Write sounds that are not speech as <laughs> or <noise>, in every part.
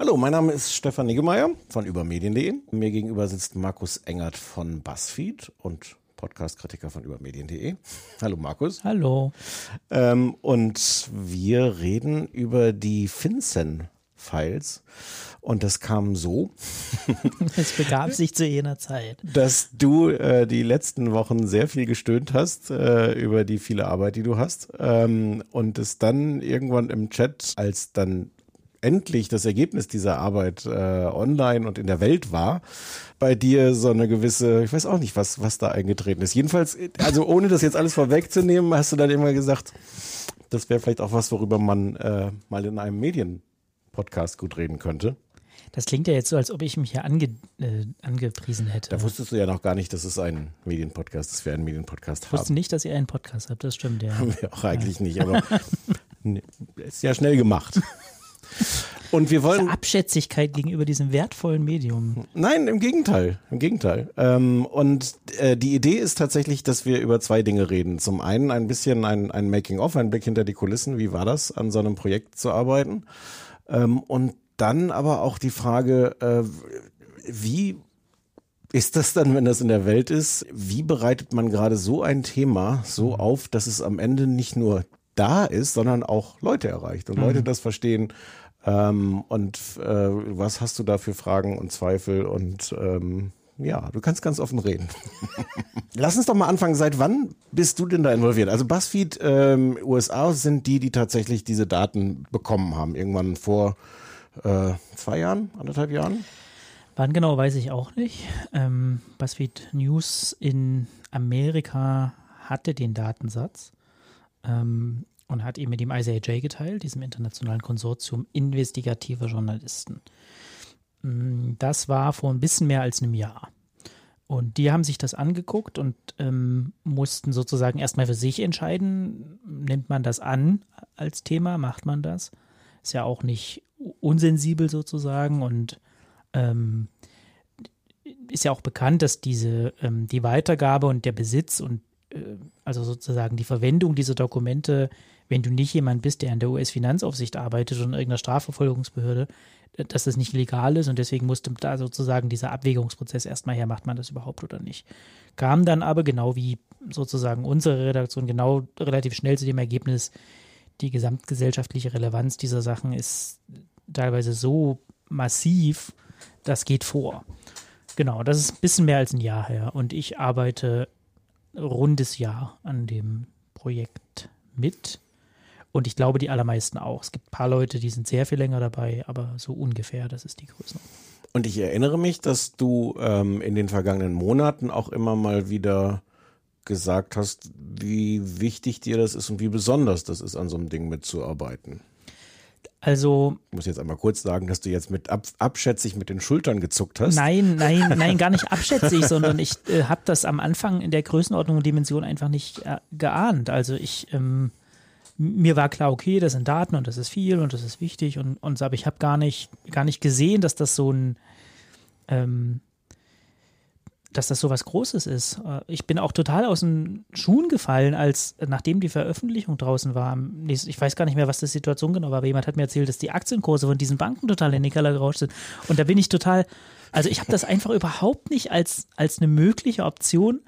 Hallo, mein Name ist Stefan Niggemeier von übermedien.de. Mir gegenüber sitzt Markus Engert von BuzzFeed und Podcast-Kritiker von übermedien.de. Hallo Markus. Hallo. Ähm, und wir reden über die FinCEN-Files. Und das kam so. <laughs> es begab sich zu jener Zeit. Dass du äh, die letzten Wochen sehr viel gestöhnt hast äh, über die viele Arbeit, die du hast. Ähm, und es dann irgendwann im Chat, als dann endlich das Ergebnis dieser Arbeit äh, online und in der Welt war, bei dir so eine gewisse, ich weiß auch nicht, was, was da eingetreten ist. Jedenfalls, also ohne das jetzt alles vorwegzunehmen, hast du dann immer gesagt, das wäre vielleicht auch was, worüber man äh, mal in einem Medienpodcast gut reden könnte. Das klingt ja jetzt so, als ob ich mich hier ange, äh, angepriesen hätte. Da wusstest du ja noch gar nicht, dass es ein Medienpodcast ist, dass wir einen Medienpodcast haben. Ich wusste nicht, dass ihr einen Podcast habt, das stimmt, ja. <laughs> Haben wir auch eigentlich ja. nicht, aber <laughs> ist ja schnell gemacht. <laughs> Und wir wollen. Diese Abschätzigkeit gegenüber diesem wertvollen Medium. Nein, im Gegenteil. Im Gegenteil. Ähm, und äh, die Idee ist tatsächlich, dass wir über zwei Dinge reden. Zum einen ein bisschen ein, ein Making-of, ein Blick hinter die Kulissen. Wie war das, an so einem Projekt zu arbeiten? Ähm, und dann aber auch die Frage, äh, wie ist das dann, wenn das in der Welt ist? Wie bereitet man gerade so ein Thema so auf, dass es am Ende nicht nur da ist, sondern auch Leute erreicht und mhm. Leute das verstehen, ähm, und äh, was hast du da für Fragen und Zweifel? Und ähm, ja, du kannst ganz offen reden. <laughs> Lass uns doch mal anfangen. Seit wann bist du denn da involviert? Also BuzzFeed ähm, USA sind die, die tatsächlich diese Daten bekommen haben. Irgendwann vor äh, zwei Jahren, anderthalb Jahren? Wann genau, weiß ich auch nicht. Ähm, BuzzFeed News in Amerika hatte den Datensatz. Ähm, und hat ihn mit dem ICAJ geteilt, diesem internationalen Konsortium investigativer Journalisten. Mm, das war vor ein bisschen mehr als einem Jahr. Und die haben sich das angeguckt und ähm, mussten sozusagen erstmal für sich entscheiden, nimmt man das an als Thema, macht man das? Ist ja auch nicht unsensibel sozusagen und ähm, ist ja auch bekannt, dass diese ähm, die Weitergabe und der Besitz und äh, also sozusagen die Verwendung dieser Dokumente wenn du nicht jemand bist, der in der US-Finanzaufsicht arbeitet oder in irgendeiner Strafverfolgungsbehörde, dass das nicht legal ist und deswegen musste da sozusagen dieser Abwägungsprozess erstmal her, macht man das überhaupt oder nicht. Kam dann aber genau wie sozusagen unsere Redaktion genau relativ schnell zu dem Ergebnis, die gesamtgesellschaftliche Relevanz dieser Sachen ist teilweise so massiv, das geht vor. Genau, das ist ein bisschen mehr als ein Jahr her und ich arbeite rundes Jahr an dem Projekt mit. Und ich glaube, die allermeisten auch. Es gibt ein paar Leute, die sind sehr viel länger dabei, aber so ungefähr, das ist die Größe. Und ich erinnere mich, dass du ähm, in den vergangenen Monaten auch immer mal wieder gesagt hast, wie wichtig dir das ist und wie besonders das ist, an so einem Ding mitzuarbeiten. Also. Ich muss jetzt einmal kurz sagen, dass du jetzt mit ab, abschätzig mit den Schultern gezuckt hast. Nein, nein, <laughs> nein, gar nicht abschätzig, sondern ich äh, habe das am Anfang in der Größenordnung und Dimension einfach nicht äh, geahnt. Also ich ähm, mir war klar, okay, das sind Daten und das ist viel und das ist wichtig und, und aber ich habe gar nicht, gar nicht gesehen, dass das so ein, ähm, dass das so was Großes ist. Äh, ich bin auch total aus den Schuhen gefallen, als nachdem die Veröffentlichung draußen war. Ich weiß gar nicht mehr, was die Situation genau war, aber jemand hat mir erzählt, dass die Aktienkurse von diesen Banken total in die Keller gerauscht sind. Und da bin ich total, also ich habe das einfach überhaupt nicht als, als eine mögliche Option.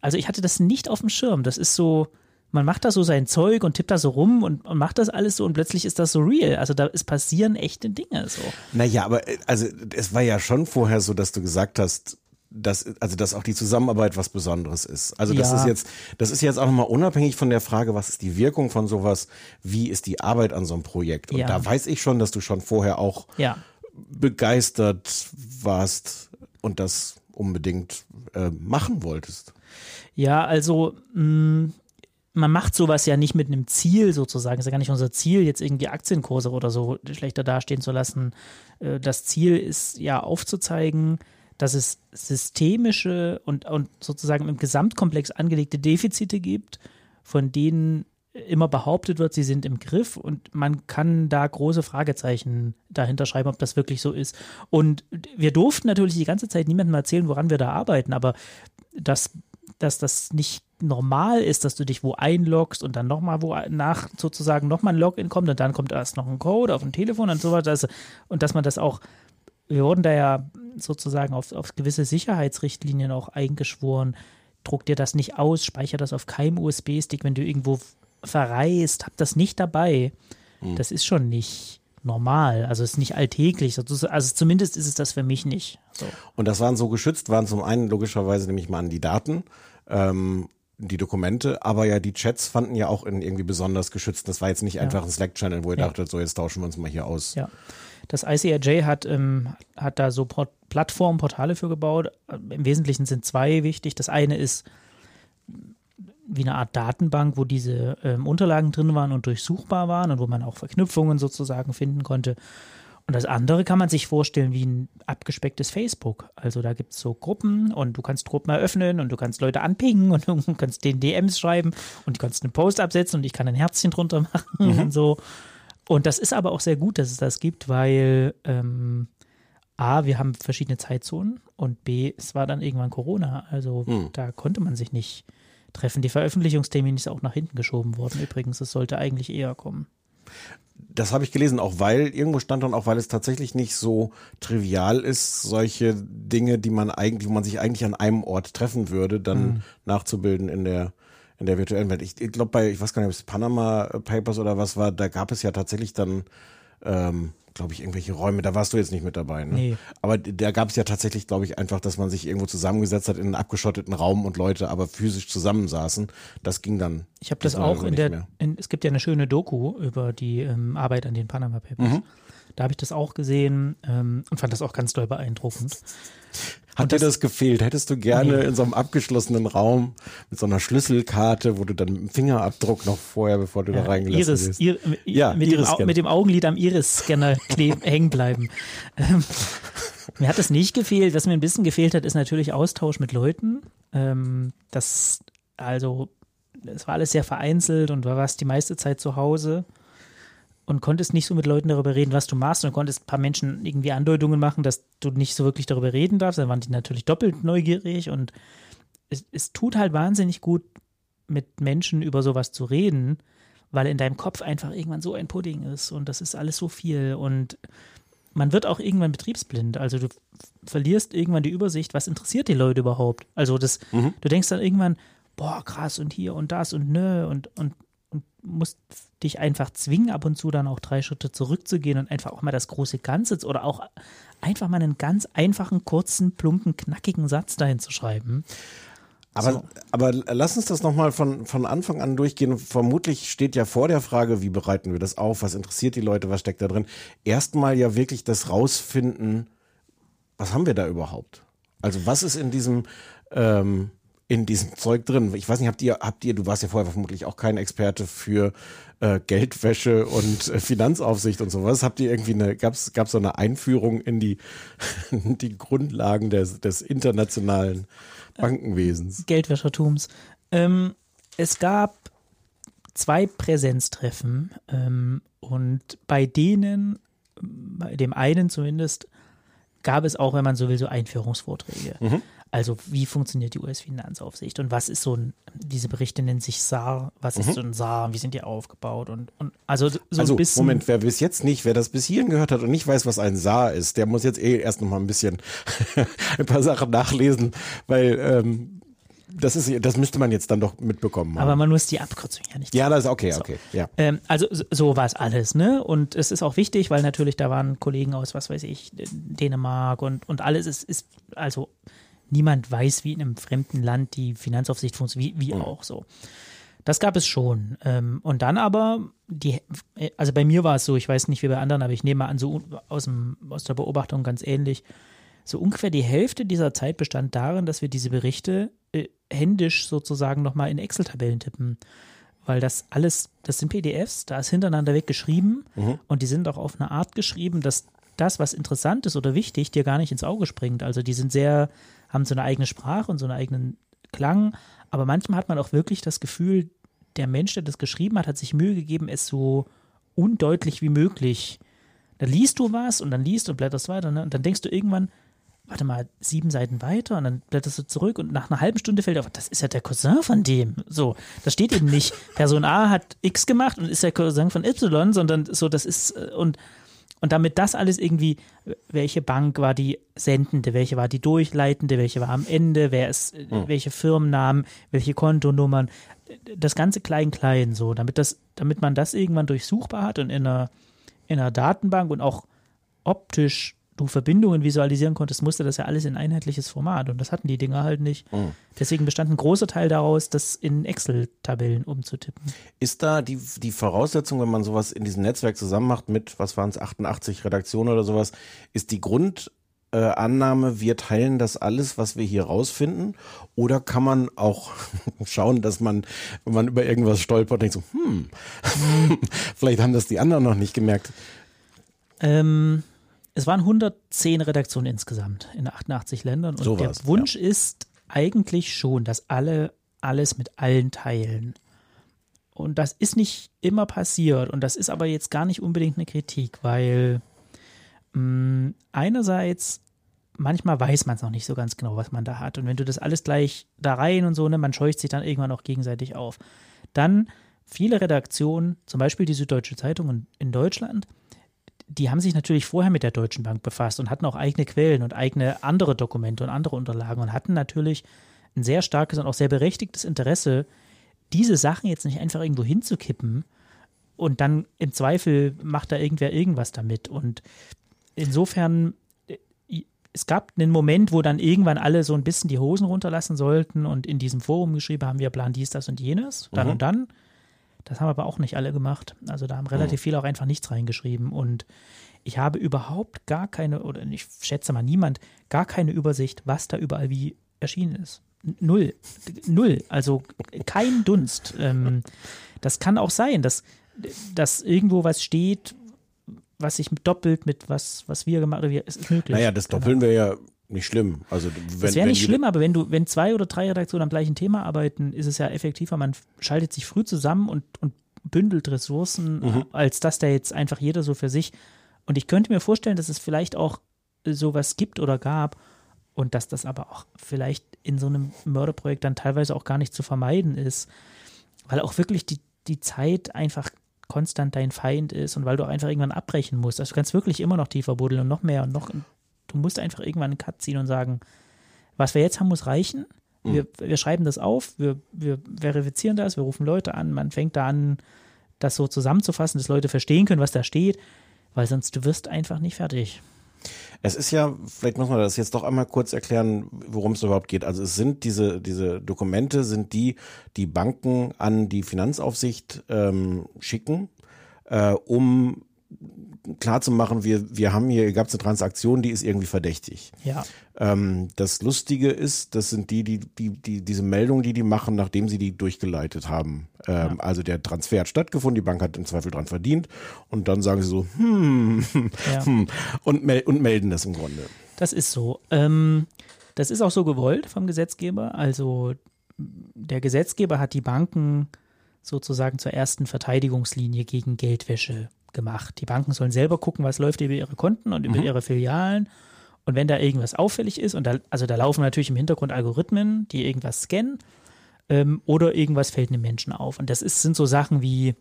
Also ich hatte das nicht auf dem Schirm. Das ist so, man macht da so sein Zeug und tippt da so rum und, und macht das alles so und plötzlich ist das so real. Also da ist passieren echte Dinge so. Naja, aber äh, also es war ja schon vorher so, dass du gesagt hast, dass, also dass auch die Zusammenarbeit was Besonderes ist. Also das ja. ist jetzt, das ist jetzt auch nochmal unabhängig von der Frage, was ist die Wirkung von sowas, wie ist die Arbeit an so einem Projekt. Und ja. da weiß ich schon, dass du schon vorher auch ja. begeistert warst und das unbedingt äh, machen wolltest. Ja, also mh, mm, man macht sowas ja nicht mit einem Ziel sozusagen. Es ist ja gar nicht unser Ziel, jetzt irgendwie Aktienkurse oder so schlechter dastehen zu lassen. Äh, das Ziel ist ja aufzuzeigen, dass es systemische und, und sozusagen im Gesamtkomplex angelegte Defizite gibt, von denen immer behauptet wird, sie sind im Griff und man kann da große Fragezeichen dahinter schreiben, ob das wirklich so ist. Und wir durften natürlich die ganze Zeit niemandem erzählen, woran wir da arbeiten, aber dass, dass das nicht normal ist, dass du dich wo einloggst und dann nochmal wo nach sozusagen nochmal ein Login kommt und dann kommt erst noch ein Code auf dem Telefon und so weiter. Und dass man das auch, wir wurden da ja sozusagen auf, auf gewisse Sicherheitsrichtlinien auch eingeschworen. Druck dir das nicht aus, speicher das auf keinem USB-Stick, wenn du irgendwo verreist, hab das nicht dabei. Mhm. Das ist schon nicht normal. Also es ist nicht alltäglich. Also zumindest ist es das für mich nicht. So. Und das waren so geschützt, waren zum einen logischerweise nämlich mal an die Daten. Ähm, die Dokumente, aber ja, die Chats fanden ja auch in irgendwie besonders geschützt. Das war jetzt nicht ja. einfach ein Slack-Channel, wo ihr ja. dachtet, so jetzt tauschen wir uns mal hier aus. Ja. Das ICRJ hat, ähm, hat da so Port Plattformen, Portale für gebaut. Im Wesentlichen sind zwei wichtig. Das eine ist wie eine Art Datenbank, wo diese ähm, Unterlagen drin waren und durchsuchbar waren und wo man auch Verknüpfungen sozusagen finden konnte. Und das andere kann man sich vorstellen wie ein abgespecktes Facebook. Also da gibt es so Gruppen und du kannst Gruppen eröffnen und du kannst Leute anpingen und <laughs> du kannst den DMs schreiben und du kannst einen Post absetzen und ich kann ein Herzchen drunter machen mhm. und so. Und das ist aber auch sehr gut, dass es das gibt, weil ähm, A, wir haben verschiedene Zeitzonen und B, es war dann irgendwann Corona. Also mhm. da konnte man sich nicht treffen. Die Veröffentlichungstermin ist auch nach hinten geschoben worden übrigens. Es sollte eigentlich eher kommen. Das habe ich gelesen, auch weil, irgendwo stand dann auch, weil es tatsächlich nicht so trivial ist, solche Dinge, die man eigentlich, wo man sich eigentlich an einem Ort treffen würde, dann mhm. nachzubilden in der, in der virtuellen Welt. Ich, ich glaube, bei, ich weiß gar nicht, ob es Panama Papers oder was war, da gab es ja tatsächlich dann ähm, glaube ich, irgendwelche Räume, da warst du jetzt nicht mit dabei. Ne? Nee. Aber da gab es ja tatsächlich, glaube ich, einfach, dass man sich irgendwo zusammengesetzt hat in einen abgeschotteten Raum und Leute aber physisch zusammensaßen. Das ging dann. Ich habe das auch in der, in, es gibt ja eine schöne Doku über die ähm, Arbeit an den Panama Papers. Mhm. Da habe ich das auch gesehen ähm, und fand das auch ganz doll beeindruckend. Hat dir das gefehlt? Hättest du gerne in so einem abgeschlossenen Raum mit so einer Schlüsselkarte, wo du dann mit dem Fingerabdruck noch vorher, bevor du ja, da reingelassen Iris, wirst? Ir, ja, mit, Iris dem, mit dem Augenlid am Iris-Scanner <laughs> hängen bleiben. Ähm, mir hat es nicht gefehlt. Was mir ein bisschen gefehlt hat, ist natürlich Austausch mit Leuten. Ähm, das, also, es war alles sehr vereinzelt und war was die meiste Zeit zu Hause und konntest nicht so mit Leuten darüber reden, was du machst und konntest ein paar Menschen irgendwie Andeutungen machen, dass du nicht so wirklich darüber reden darfst. Dann waren die natürlich doppelt neugierig und es, es tut halt wahnsinnig gut, mit Menschen über sowas zu reden, weil in deinem Kopf einfach irgendwann so ein Pudding ist und das ist alles so viel und man wird auch irgendwann betriebsblind. Also du verlierst irgendwann die Übersicht, was interessiert die Leute überhaupt. Also das, mhm. du denkst dann irgendwann, boah, krass und hier und das und nö und, und und musst dich einfach zwingen, ab und zu dann auch drei Schritte zurückzugehen und einfach auch mal das große Ganze oder auch einfach mal einen ganz einfachen, kurzen, plumpen, knackigen Satz dahin zu schreiben. Aber, so. aber lass uns das nochmal von, von Anfang an durchgehen. Vermutlich steht ja vor der Frage, wie bereiten wir das auf, was interessiert die Leute, was steckt da drin. Erstmal ja wirklich das rausfinden, was haben wir da überhaupt? Also was ist in diesem ähm, in diesem Zeug drin. Ich weiß nicht, habt ihr, habt ihr, du warst ja vorher vermutlich auch kein Experte für äh, Geldwäsche und äh, Finanzaufsicht und sowas. Habt ihr irgendwie eine, gab's, gab's so eine Einführung in die, <laughs> die Grundlagen des, des internationalen Bankenwesens? Geldwäschertums. Ähm, es gab zwei Präsenztreffen ähm, und bei denen, bei dem einen zumindest, gab es auch, wenn man so will, so Einführungsvorträge. Mhm. Also wie funktioniert die US-Finanzaufsicht und was ist so ein, diese Berichte nennen sich SAR, was ist mhm. so ein SAR, wie sind die aufgebaut und, und also so also, ein bisschen. Moment, wer bis jetzt nicht, wer das bis hierhin gehört hat und nicht weiß, was ein SAR ist, der muss jetzt eh erst noch mal ein bisschen <laughs> ein paar Sachen nachlesen, weil ähm, das ist, das müsste man jetzt dann doch mitbekommen. Haben. Aber man muss die Abkürzung ja nicht. Ja, das ist okay, so. okay, ja. Ähm, also so, so war es alles, ne? Und es ist auch wichtig, weil natürlich da waren Kollegen aus, was weiß ich, Dänemark und und alles ist, ist also niemand weiß, wie in einem fremden Land die Finanzaufsicht funktioniert, wie, wie auch so. Das gab es schon. Ähm, und dann aber, die, also bei mir war es so, ich weiß nicht wie bei anderen, aber ich nehme an, so aus, dem, aus der Beobachtung ganz ähnlich. So ungefähr die Hälfte dieser Zeit bestand darin, dass wir diese Berichte äh, händisch sozusagen nochmal in Excel-Tabellen tippen. Weil das alles, das sind PDFs, da ist hintereinander weg geschrieben mhm. und die sind auch auf eine Art geschrieben, dass das, was interessant ist oder wichtig, dir gar nicht ins Auge springt. Also die sind sehr haben so eine eigene Sprache und so einen eigenen Klang. Aber manchmal hat man auch wirklich das Gefühl, der Mensch, der das geschrieben hat, hat sich Mühe gegeben, es so undeutlich wie möglich. Da liest du was und dann liest und blätterst weiter, ne? Und dann denkst du irgendwann, warte mal, sieben Seiten weiter und dann blätterst du zurück und nach einer halben Stunde fällt auf, das ist ja der Cousin von dem. So, das steht eben nicht, Person A hat X gemacht und ist der Cousin von Y, sondern so, das ist, äh, und, und damit das alles irgendwie, welche Bank war die sendende, welche war die durchleitende, welche war am Ende, wer ist, hm. welche Firmennamen, welche Kontonummern, das ganze klein-klein so, damit das, damit man das irgendwann durchsuchbar hat und in einer, in einer Datenbank und auch optisch du Verbindungen visualisieren konntest, musste das ja alles in einheitliches Format und das hatten die Dinger halt nicht. Mhm. Deswegen bestand ein großer Teil daraus, das in Excel-Tabellen umzutippen. Ist da die, die Voraussetzung, wenn man sowas in diesem Netzwerk zusammen macht mit, was waren es, 88 Redaktionen oder sowas, ist die Grundannahme, äh, wir teilen das alles, was wir hier rausfinden? Oder kann man auch <laughs> schauen, dass man, wenn man über irgendwas stolpert, denkt so, hm, <laughs> vielleicht haben das die anderen noch nicht gemerkt. Ähm, es waren 110 Redaktionen insgesamt in 88 Ländern. Und so der Wunsch ja. ist eigentlich schon, dass alle alles mit allen teilen. Und das ist nicht immer passiert. Und das ist aber jetzt gar nicht unbedingt eine Kritik, weil mh, mm, einerseits manchmal weiß man es noch nicht so ganz genau, was man da hat. Und wenn du das alles gleich da rein und so, ne, man scheucht sich dann irgendwann auch gegenseitig auf. Dann viele Redaktionen, zum Beispiel die Süddeutsche Zeitung in Deutschland, die haben sich natürlich vorher mit der Deutschen Bank befasst und hatten auch eigene Quellen und eigene andere Dokumente und andere Unterlagen und hatten natürlich ein sehr starkes und auch sehr berechtigtes Interesse, diese Sachen jetzt nicht einfach irgendwo hinzukippen und dann im Zweifel macht da irgendwer irgendwas damit. Und insofern, äh, es gab einen Moment, wo dann irgendwann alle so ein bisschen die Hosen runterlassen sollten und in diesem Forum geschrieben haben, wir planen dies, das und jenes, dann mhm. und dann. Das haben aber auch nicht alle gemacht. Also da haben relativ viele auch einfach nichts reingeschrieben. Und ich habe überhaupt gar keine, oder ich schätze mal niemand, gar keine Übersicht, was da überall wie erschienen ist. Null. Null. Also kein Dunst. Ähm, das kann auch sein, dass, dass irgendwo was steht, was sich doppelt mit was, was wir gemacht haben. Es ist möglich. Naja, das doppeln wir ja nicht schlimm. Also wenn, das wäre nicht schlimm, aber wenn du, wenn zwei oder drei Redaktionen am gleichen Thema arbeiten, ist es ja effektiver. Man schaltet sich früh zusammen und, und bündelt Ressourcen, mhm. als dass da jetzt einfach jeder so für sich. Und ich könnte mir vorstellen, dass es vielleicht auch sowas gibt oder gab und dass das aber auch vielleicht in so einem Mörderprojekt dann teilweise auch gar nicht zu vermeiden ist, weil auch wirklich die, die Zeit einfach konstant dein Feind ist und weil du auch einfach irgendwann abbrechen musst. Also du kannst wirklich immer noch tiefer buddeln und noch mehr und noch Du musst einfach irgendwann einen Cut ziehen und sagen, was wir jetzt haben, muss reichen. Wir, mhm. wir schreiben das auf, wir, wir verifizieren das, wir rufen Leute an, man fängt da an, das so zusammenzufassen, dass Leute verstehen können, was da steht, weil sonst du wirst einfach nicht fertig. Es ist ja, vielleicht muss man das jetzt doch einmal kurz erklären, worum es überhaupt geht. Also es sind diese, diese Dokumente, sind die, die Banken an die Finanzaufsicht ähm, schicken, äh, um klar zu machen, wir, wir haben hier, gab es eine Transaktion, die ist irgendwie verdächtig. Ja. Ähm, das Lustige ist, das sind die, die, die, die, diese Meldungen, die die machen, nachdem sie die durchgeleitet haben. Ähm, ja. Also der Transfer hat stattgefunden, die Bank hat im Zweifel dran verdient und dann sagen sie so, hm, <laughs> ja. hm und, mel und melden das im Grunde. Das ist so. Ähm, das ist auch so gewollt vom Gesetzgeber. Also der Gesetzgeber hat die Banken sozusagen zur ersten Verteidigungslinie gegen Geldwäsche gemacht. Die Banken sollen selber gucken, was läuft über ihre Konten und über mhm. ihre Filialen. Und wenn da irgendwas auffällig ist, und da, also da laufen natürlich im Hintergrund Algorithmen, die irgendwas scannen, ähm, oder irgendwas fällt einem Menschen auf. Und das ist, sind so Sachen wie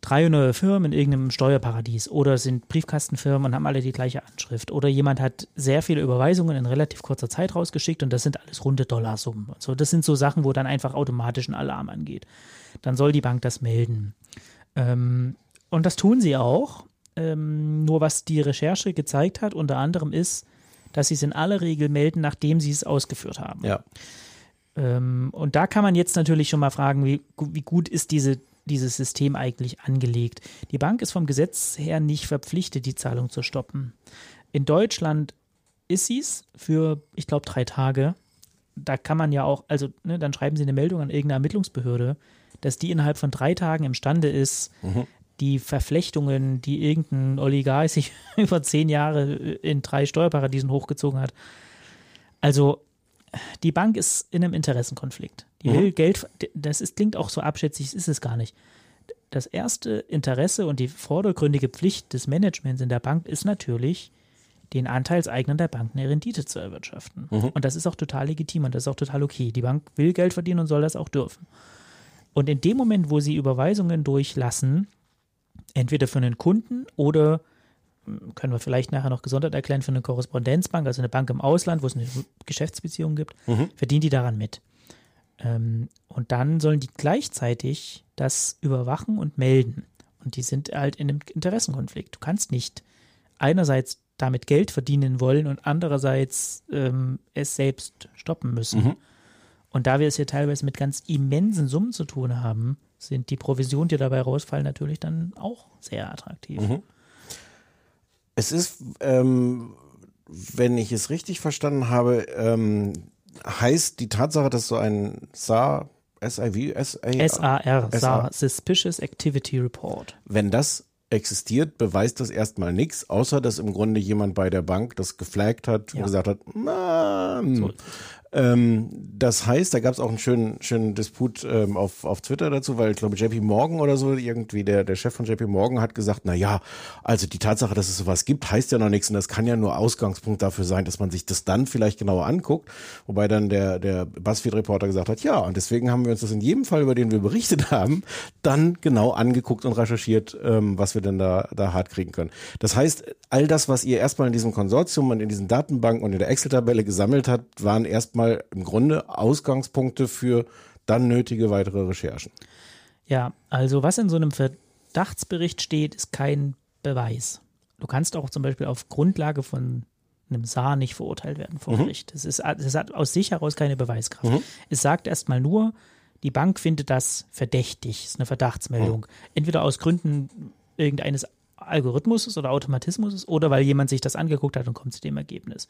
drei neue Firmen in irgendeinem Steuerparadies oder sind Briefkastenfirmen und haben alle die gleiche Anschrift. Oder jemand hat sehr viele Überweisungen in relativ kurzer Zeit rausgeschickt und das sind alles runde Dollarsummen. Also das sind so Sachen, wo dann einfach automatisch ein Alarm angeht. Dann soll die Bank das melden. Ähm, und das tun sie auch. Ähm, nur was die Recherche gezeigt hat, unter anderem ist, dass sie es in aller Regel melden, nachdem sie es ausgeführt haben. Ja. Ähm, und da kann man jetzt natürlich schon mal fragen, wie, wie gut ist diese, dieses System eigentlich angelegt? Die Bank ist vom Gesetz her nicht verpflichtet, die Zahlung zu stoppen. In Deutschland ist sie es für, ich glaube, drei Tage. Da kann man ja auch, also ne, dann schreiben sie eine Meldung an irgendeine Ermittlungsbehörde, dass die innerhalb von drei Tagen imstande ist, mhm die Verflechtungen, die irgendein Oligarch sich <laughs> über zehn Jahre in drei Steuerparadiesen hochgezogen hat. Also die Bank ist in einem Interessenkonflikt. Die will mhm. Geld, das ist, klingt auch so abschätzig, ist es gar nicht. Das erste Interesse und die vordergründige Pflicht des Managements in der Bank ist natürlich, den Anteilseignern der Bank eine Rendite zu erwirtschaften. Mhm. Und das ist auch total legitim und das ist auch total okay. Die Bank will Geld verdienen und soll das auch dürfen. Und in dem Moment, wo sie Überweisungen durchlassen, entweder für einen Kunden oder hm, können wir vielleicht nachher noch gesondert erklären, für eine Korrespondenzbank, also eine Bank im Ausland, wo es eine Geschäftsbeziehung gibt, Mhm. verdienen die daran mit. Ähm, und dann sollen die gleichzeitig das überwachen und melden. Und die sind halt in einem Interessenkonflikt. Du kannst nicht einerseits damit Geld verdienen wollen und andererseits ähm, es selbst stoppen müssen. Mhm. Und da wir es hier teilweise mit ganz immensen Summen zu tun haben, sind die Provisionen, die dabei rausfallen, natürlich dann auch sehr attraktiv. Mhm. Es ist, ähm, wenn ich es richtig verstanden habe, ähm, heißt die Tatsache, dass so ein SAR, SIV, SAR, SAR, Suspicious Activity Report. wenn das existiert, beweist das erstmal nichts, außer dass im Grunde jemand bei der Bank das geflaggt hat und Ja. gesagt hat, Mann. So. Ähm, das heißt, da gab es auch einen schönen, schönen Disput ähm, auf, auf Twitter dazu, weil ich glaube, JP Morgan oder so, irgendwie der, der Chef von JP Morgan hat gesagt, na ja, also die Tatsache, dass es sowas gibt, heißt ja noch nichts und das kann ja nur Ausgangspunkt dafür sein, dass man sich das dann vielleicht genauer anguckt. Wobei dann der, der BuzzFeed-Reporter gesagt hat, ja, und deswegen haben wir uns das in jedem Fall, über den wir berichtet <laughs> haben, dann genau angeguckt und recherchiert, ähm, was wir denn da, da hart kriegen können. Das heißt, all das, was ihr erstmal in diesem Konsortium und in diesen Datenbanken und in der Excel-Tabelle gesammelt habt, waren erstmal im Grunde Ausgangspunkte für dann nötige weitere Recherchen. Ja, also was in so einem Verdachtsbericht steht, ist kein Beweis. Du kannst auch zum Beispiel auf Grundlage von einem SAR nicht verurteilt werden vor Gericht. Das, ist, hat aus sich heraus keine Beweiskraft. Es sagt erstmal nur, die Bank findet das verdächtig, ist eine Verdachtsmeldung. Entweder aus Gründen irgendeines Algorithmus oder Automatismus oder weil jemand sich das angeguckt hat und kommt zu dem Ergebnis.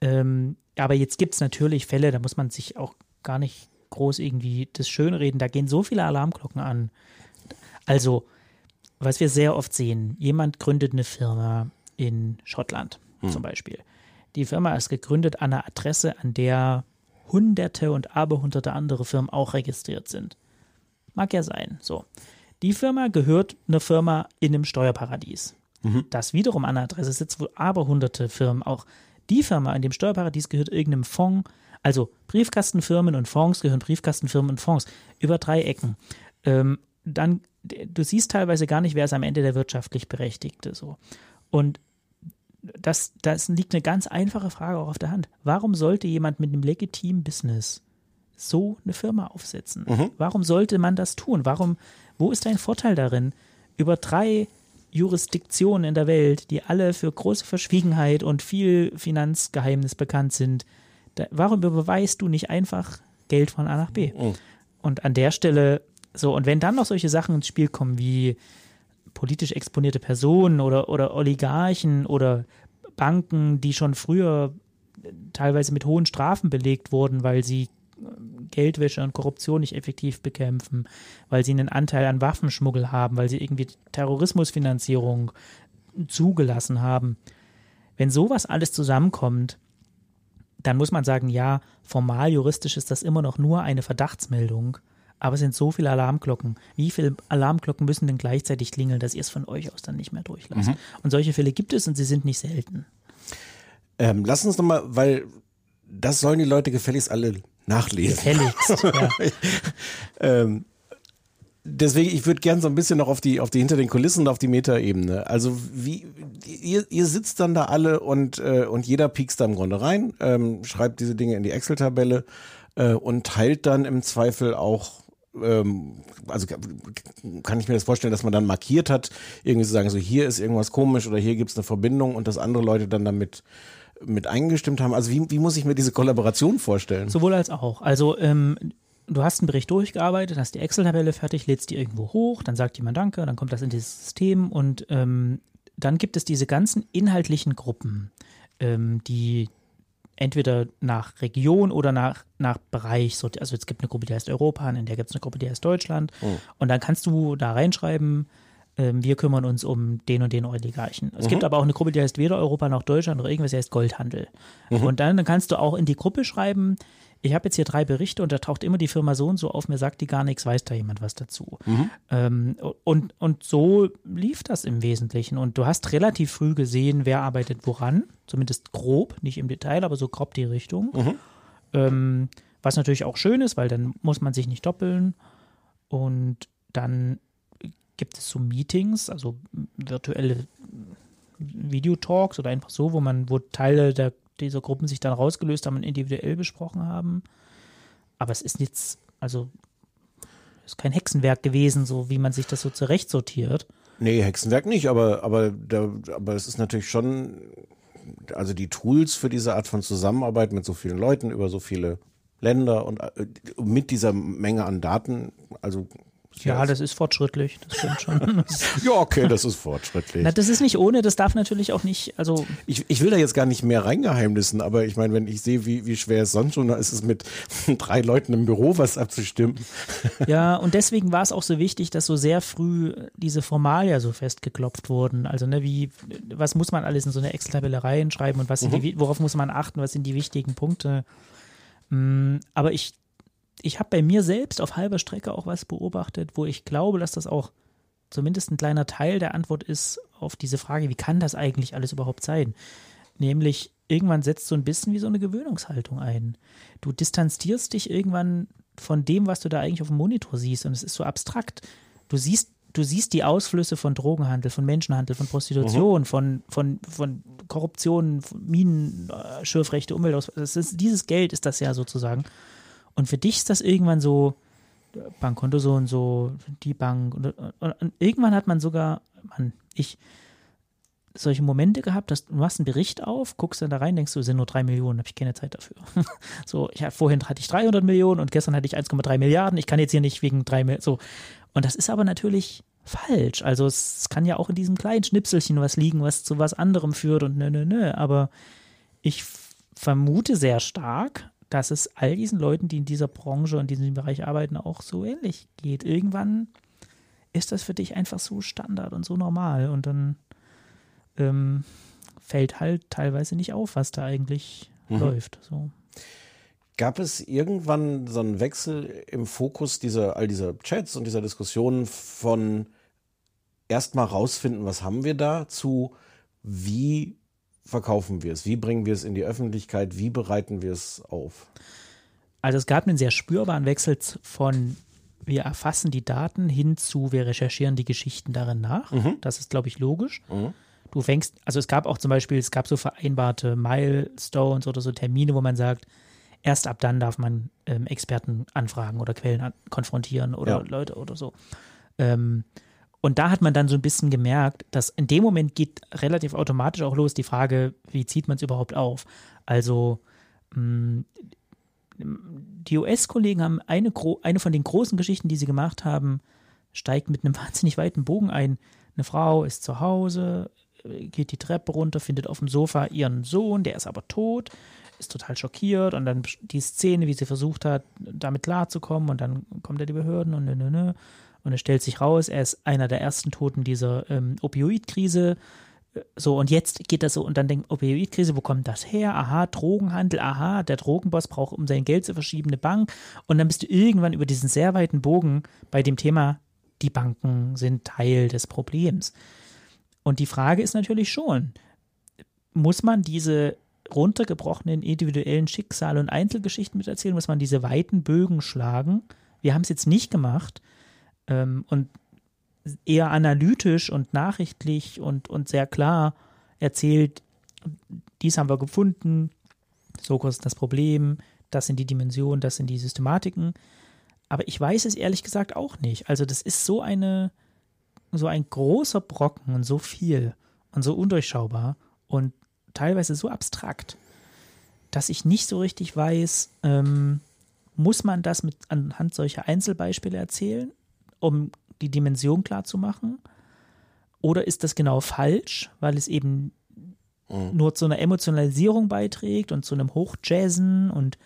Ähm, aber jetzt gibt es natürlich Fälle, da muss man sich auch gar nicht groß irgendwie das Schönreden, da gehen so viele Alarmglocken an. Also, was wir sehr oft sehen, jemand gründet eine Firma in Schottland zum Beispiel. Die Firma ist gegründet an einer Adresse, an der hunderte und aberhunderte andere Firmen auch registriert sind. Mag ja sein, so. Die Firma gehört einer Firma in einem Steuerparadies. Das wiederum an einer Adresse sitzt, wo aberhunderte Firmen auch. Die Firma in dem Steuerparadies gehört irgendeinem Fonds. Also Briefkastenfirmen und Fonds gehören Briefkastenfirmen und Fonds über drei Ecken. Ähm, dann, du siehst teilweise gar nicht, wer ist am Ende der wirtschaftlich Berechtigte. So. Und das, das liegt eine ganz einfache Frage auch auf der Hand. Warum sollte jemand mit einem legitimen Business so eine Firma aufsetzen? Warum sollte man das tun? Warum, wo ist dein Vorteil darin, über drei Jurisdiktionen in der Welt, die alle für große Verschwiegenheit und viel Finanzgeheimnis bekannt sind, da, warum überweist du nicht einfach Geld von A nach B? Und an der Stelle, so, und wenn dann noch solche Sachen ins Spiel kommen wie politisch exponierte Personen oder, oder Oligarchen oder Banken, die schon früher teilweise mit hohen Strafen belegt wurden, weil sie Geldwäsche und Korruption nicht effektiv bekämpfen, weil sie einen Anteil an Waffenschmuggel haben, weil sie irgendwie Terrorismusfinanzierung zugelassen haben. Wenn sowas alles zusammenkommt, dann muss man sagen, ja, formal juristisch ist das immer noch nur eine Verdachtsmeldung, aber es sind so viele Alarmglocken. Wie viele Alarmglocken müssen denn gleichzeitig klingeln, dass ihr es von euch aus dann nicht mehr durchlasst? Und solche Fälle gibt es und sie sind nicht selten. Ähm, lass uns nochmal, weil das sollen die Leute gefälligst alle nachlesen. Gefälligst. <laughs> ja. Ähm, deswegen, ich würde gern so ein bisschen noch auf die, auf die hinter den Kulissen und auf die Metaebene. Also wie, ihr, ihr sitzt dann da alle und, äh, und jeder piekst da im Grunde rein, ähm, schreibt diese Dinge in die Excel-Tabelle äh, und teilt dann im Zweifel auch ähm, also kann ich mir das vorstellen, dass man dann markiert hat, irgendwie zu sagen, so hier ist irgendwas komisch oder hier gibt es eine Verbindung und dass andere Leute dann damit mit eingestimmt haben. Also wie, wie muss ich mir diese Kollaboration vorstellen? Sowohl als auch. Also ähm, du hast einen Bericht durchgearbeitet, hast die Excel-Tabelle fertig, lädst die irgendwo hoch, dann sagt jemand Danke, dann kommt das in dieses System und ähm, dann gibt es diese ganzen inhaltlichen Gruppen, ähm, die entweder nach Region oder nach, nach Bereich, so, also es gibt eine Gruppe, die heißt Europa, in der gibt es eine Gruppe, die heißt Deutschland und dann kannst du da reinschreiben, ähm, wir kümmern uns um den und den Oligarchen. Es gibt aber auch eine Gruppe, die heißt weder Europa noch Deutschland oder irgendwas, die heißt Goldhandel. Und dann kannst du auch in die Gruppe schreiben, ich habe jetzt hier drei Berichte und da taucht immer die Firma so und so auf, mir sagt die gar nichts, weiß da jemand was dazu. Mhm. Ähm, und, und so lief das im Wesentlichen. Und du hast relativ früh gesehen, wer arbeitet woran, zumindest grob, nicht im Detail, aber so grob die Richtung. Mhm. Ähm, was natürlich auch schön ist, weil dann muss man sich nicht doppeln. Und dann gibt es so Meetings, also virtuelle Videotalks oder einfach so, wo man, wo Teile der, dieser Gruppen sich dann rausgelöst haben und individuell besprochen haben. Aber es ist jetzt, also ist kein Hexenwerk gewesen, so wie man sich das so zurechtsortiert. Nee, Hexenwerk nicht, aber, aber, da, aber es ist natürlich schon, also die Tools für diese Art von Zusammenarbeit mit so vielen Leuten über so viele Länder und äh, mit dieser Menge an Daten, also ja, das ist fortschrittlich, das stimmt schon. <laughs> ja, okay, das ist fortschrittlich. Na, das ist nicht ohne, das darf natürlich auch nicht, also. Ich, ich will da jetzt gar nicht mehr reingeheimnissen, aber ich meine, wenn ich sehe, wie, wie schwer es sonst schon ist, es mit <laughs> drei Leuten im Büro was abzustimmen. Ja, <laughs> und deswegen war es auch so wichtig, dass so sehr früh diese Formalia so festgeklopft wurden. Also, ne, wie, was muss man alles in so eine Excel-Tabelle reinschreiben und was mhm. die, worauf muss man achten, was sind die wichtigen Punkte? Mm, aber ich ich habe bei mir selbst auf halber Strecke auch was beobachtet, wo ich glaube, dass das auch zumindest ein kleiner Teil der Antwort ist auf diese Frage, wie kann das eigentlich alles überhaupt sein? Nämlich, irgendwann setzt so ein bisschen wie so eine Gewöhnungshaltung ein. Du distanzierst dich irgendwann von dem, was du da eigentlich auf dem Monitor siehst und es ist so abstrakt. Du siehst, du siehst die Ausflüsse von Drogenhandel, von Menschenhandel, von Prostitution, mhm. von, von, von Korruption, von Minen, äh, Schürfrechte, Umwelt. dieses Geld ist das ja sozusagen. Und für dich ist das irgendwann so, Bankkonto so und so, die Bank. Und, und, und irgendwann hat man sogar, Mann, ich, solche Momente gehabt, dass du machst einen Bericht auf, guckst dann da rein, denkst du, sind nur drei Millionen, habe ich keine Zeit dafür. <laughs> so, ich vorhin hatte ich 300 Millionen und gestern hatte ich 1,3 Milliarden. Ich kann jetzt hier nicht wegen drei Millionen, so. Und das ist aber natürlich falsch. Also es kann ja auch in diesem kleinen Schnipselchen was liegen, was zu was anderem führt und nö, nö, nö. Aber ich vermute sehr stark, dass es all diesen Leuten, die in dieser Branche und in diesem Bereich arbeiten, auch so ähnlich geht. Irgendwann ist das für dich einfach so Standard und so normal und dann ähm, fällt halt teilweise nicht auf, was da eigentlich mhm. läuft. So. Gab es irgendwann so einen Wechsel im Fokus dieser, all dieser Chats und dieser Diskussionen von erstmal rausfinden, was haben wir da, zu wie verkaufen wir es? Wie bringen wir es in die Öffentlichkeit? Wie bereiten wir es auf? Also es gab einen sehr spürbaren Wechsel von wir erfassen die Daten hin zu wir recherchieren die Geschichten darin nach. Mhm. Das ist, glaube ich, logisch. Mhm. Du fängst, also es gab auch zum Beispiel, es gab so vereinbarte Milestones oder so Termine, wo man sagt, erst ab dann darf man ähm, Experten anfragen oder Quellen an, konfrontieren oder ja. Leute oder so. Ähm, und da hat man dann so ein bisschen gemerkt, dass in dem Moment geht relativ automatisch auch los die Frage, wie zieht man es überhaupt auf? Also mm, die US-Kollegen haben eine, eine von den großen Geschichten, die sie gemacht haben, steigt mit einem <laughs> wahnsinnig weiten Bogen ein. Eine Frau ist zu Hause, geht die Treppe runter, findet auf dem Sofa ihren Sohn, der ist aber tot, ist total schockiert und dann die Szene, wie sie versucht hat, damit klarzukommen und dann kommt er die Behörden und nö, nö, nö. Und es stellt sich raus, er ist einer der ersten Toten dieser ähm, Opioidkrise. So, und jetzt geht das so, und dann denkt, Opioidkrise, wo kommt das her? Aha, Drogenhandel, aha, der Drogenboss braucht, um sein Geld zu verschieben, eine Bank. Und dann bist du irgendwann über diesen sehr weiten Bogen bei dem Thema, die Banken sind Teil des Problems. Und die Frage ist natürlich schon, muss man diese runtergebrochenen individuellen Schicksale und Einzelgeschichten miterzählen? Muss man diese weiten Bögen schlagen? Wir haben es jetzt nicht gemacht ähm, und eher analytisch und nachrichtlich und, und sehr klar erzählt, dies haben wir gefunden, so kostet das Problem, das sind die Dimensionen, das sind die Systematiken. Aber ich weiß es ehrlich gesagt auch nicht. Also das ist so eine, so ein großer Brocken und so viel und so undurchschaubar und teilweise so abstrakt, dass ich nicht so richtig weiß, ähm, muss man das mit anhand solcher Einzelbeispiele erzählen um die Dimension klar zu machen? Oder ist das genau falsch, weil es eben mhm. nur zu einer Emotionalisierung beiträgt und zu einem Hochjazzen und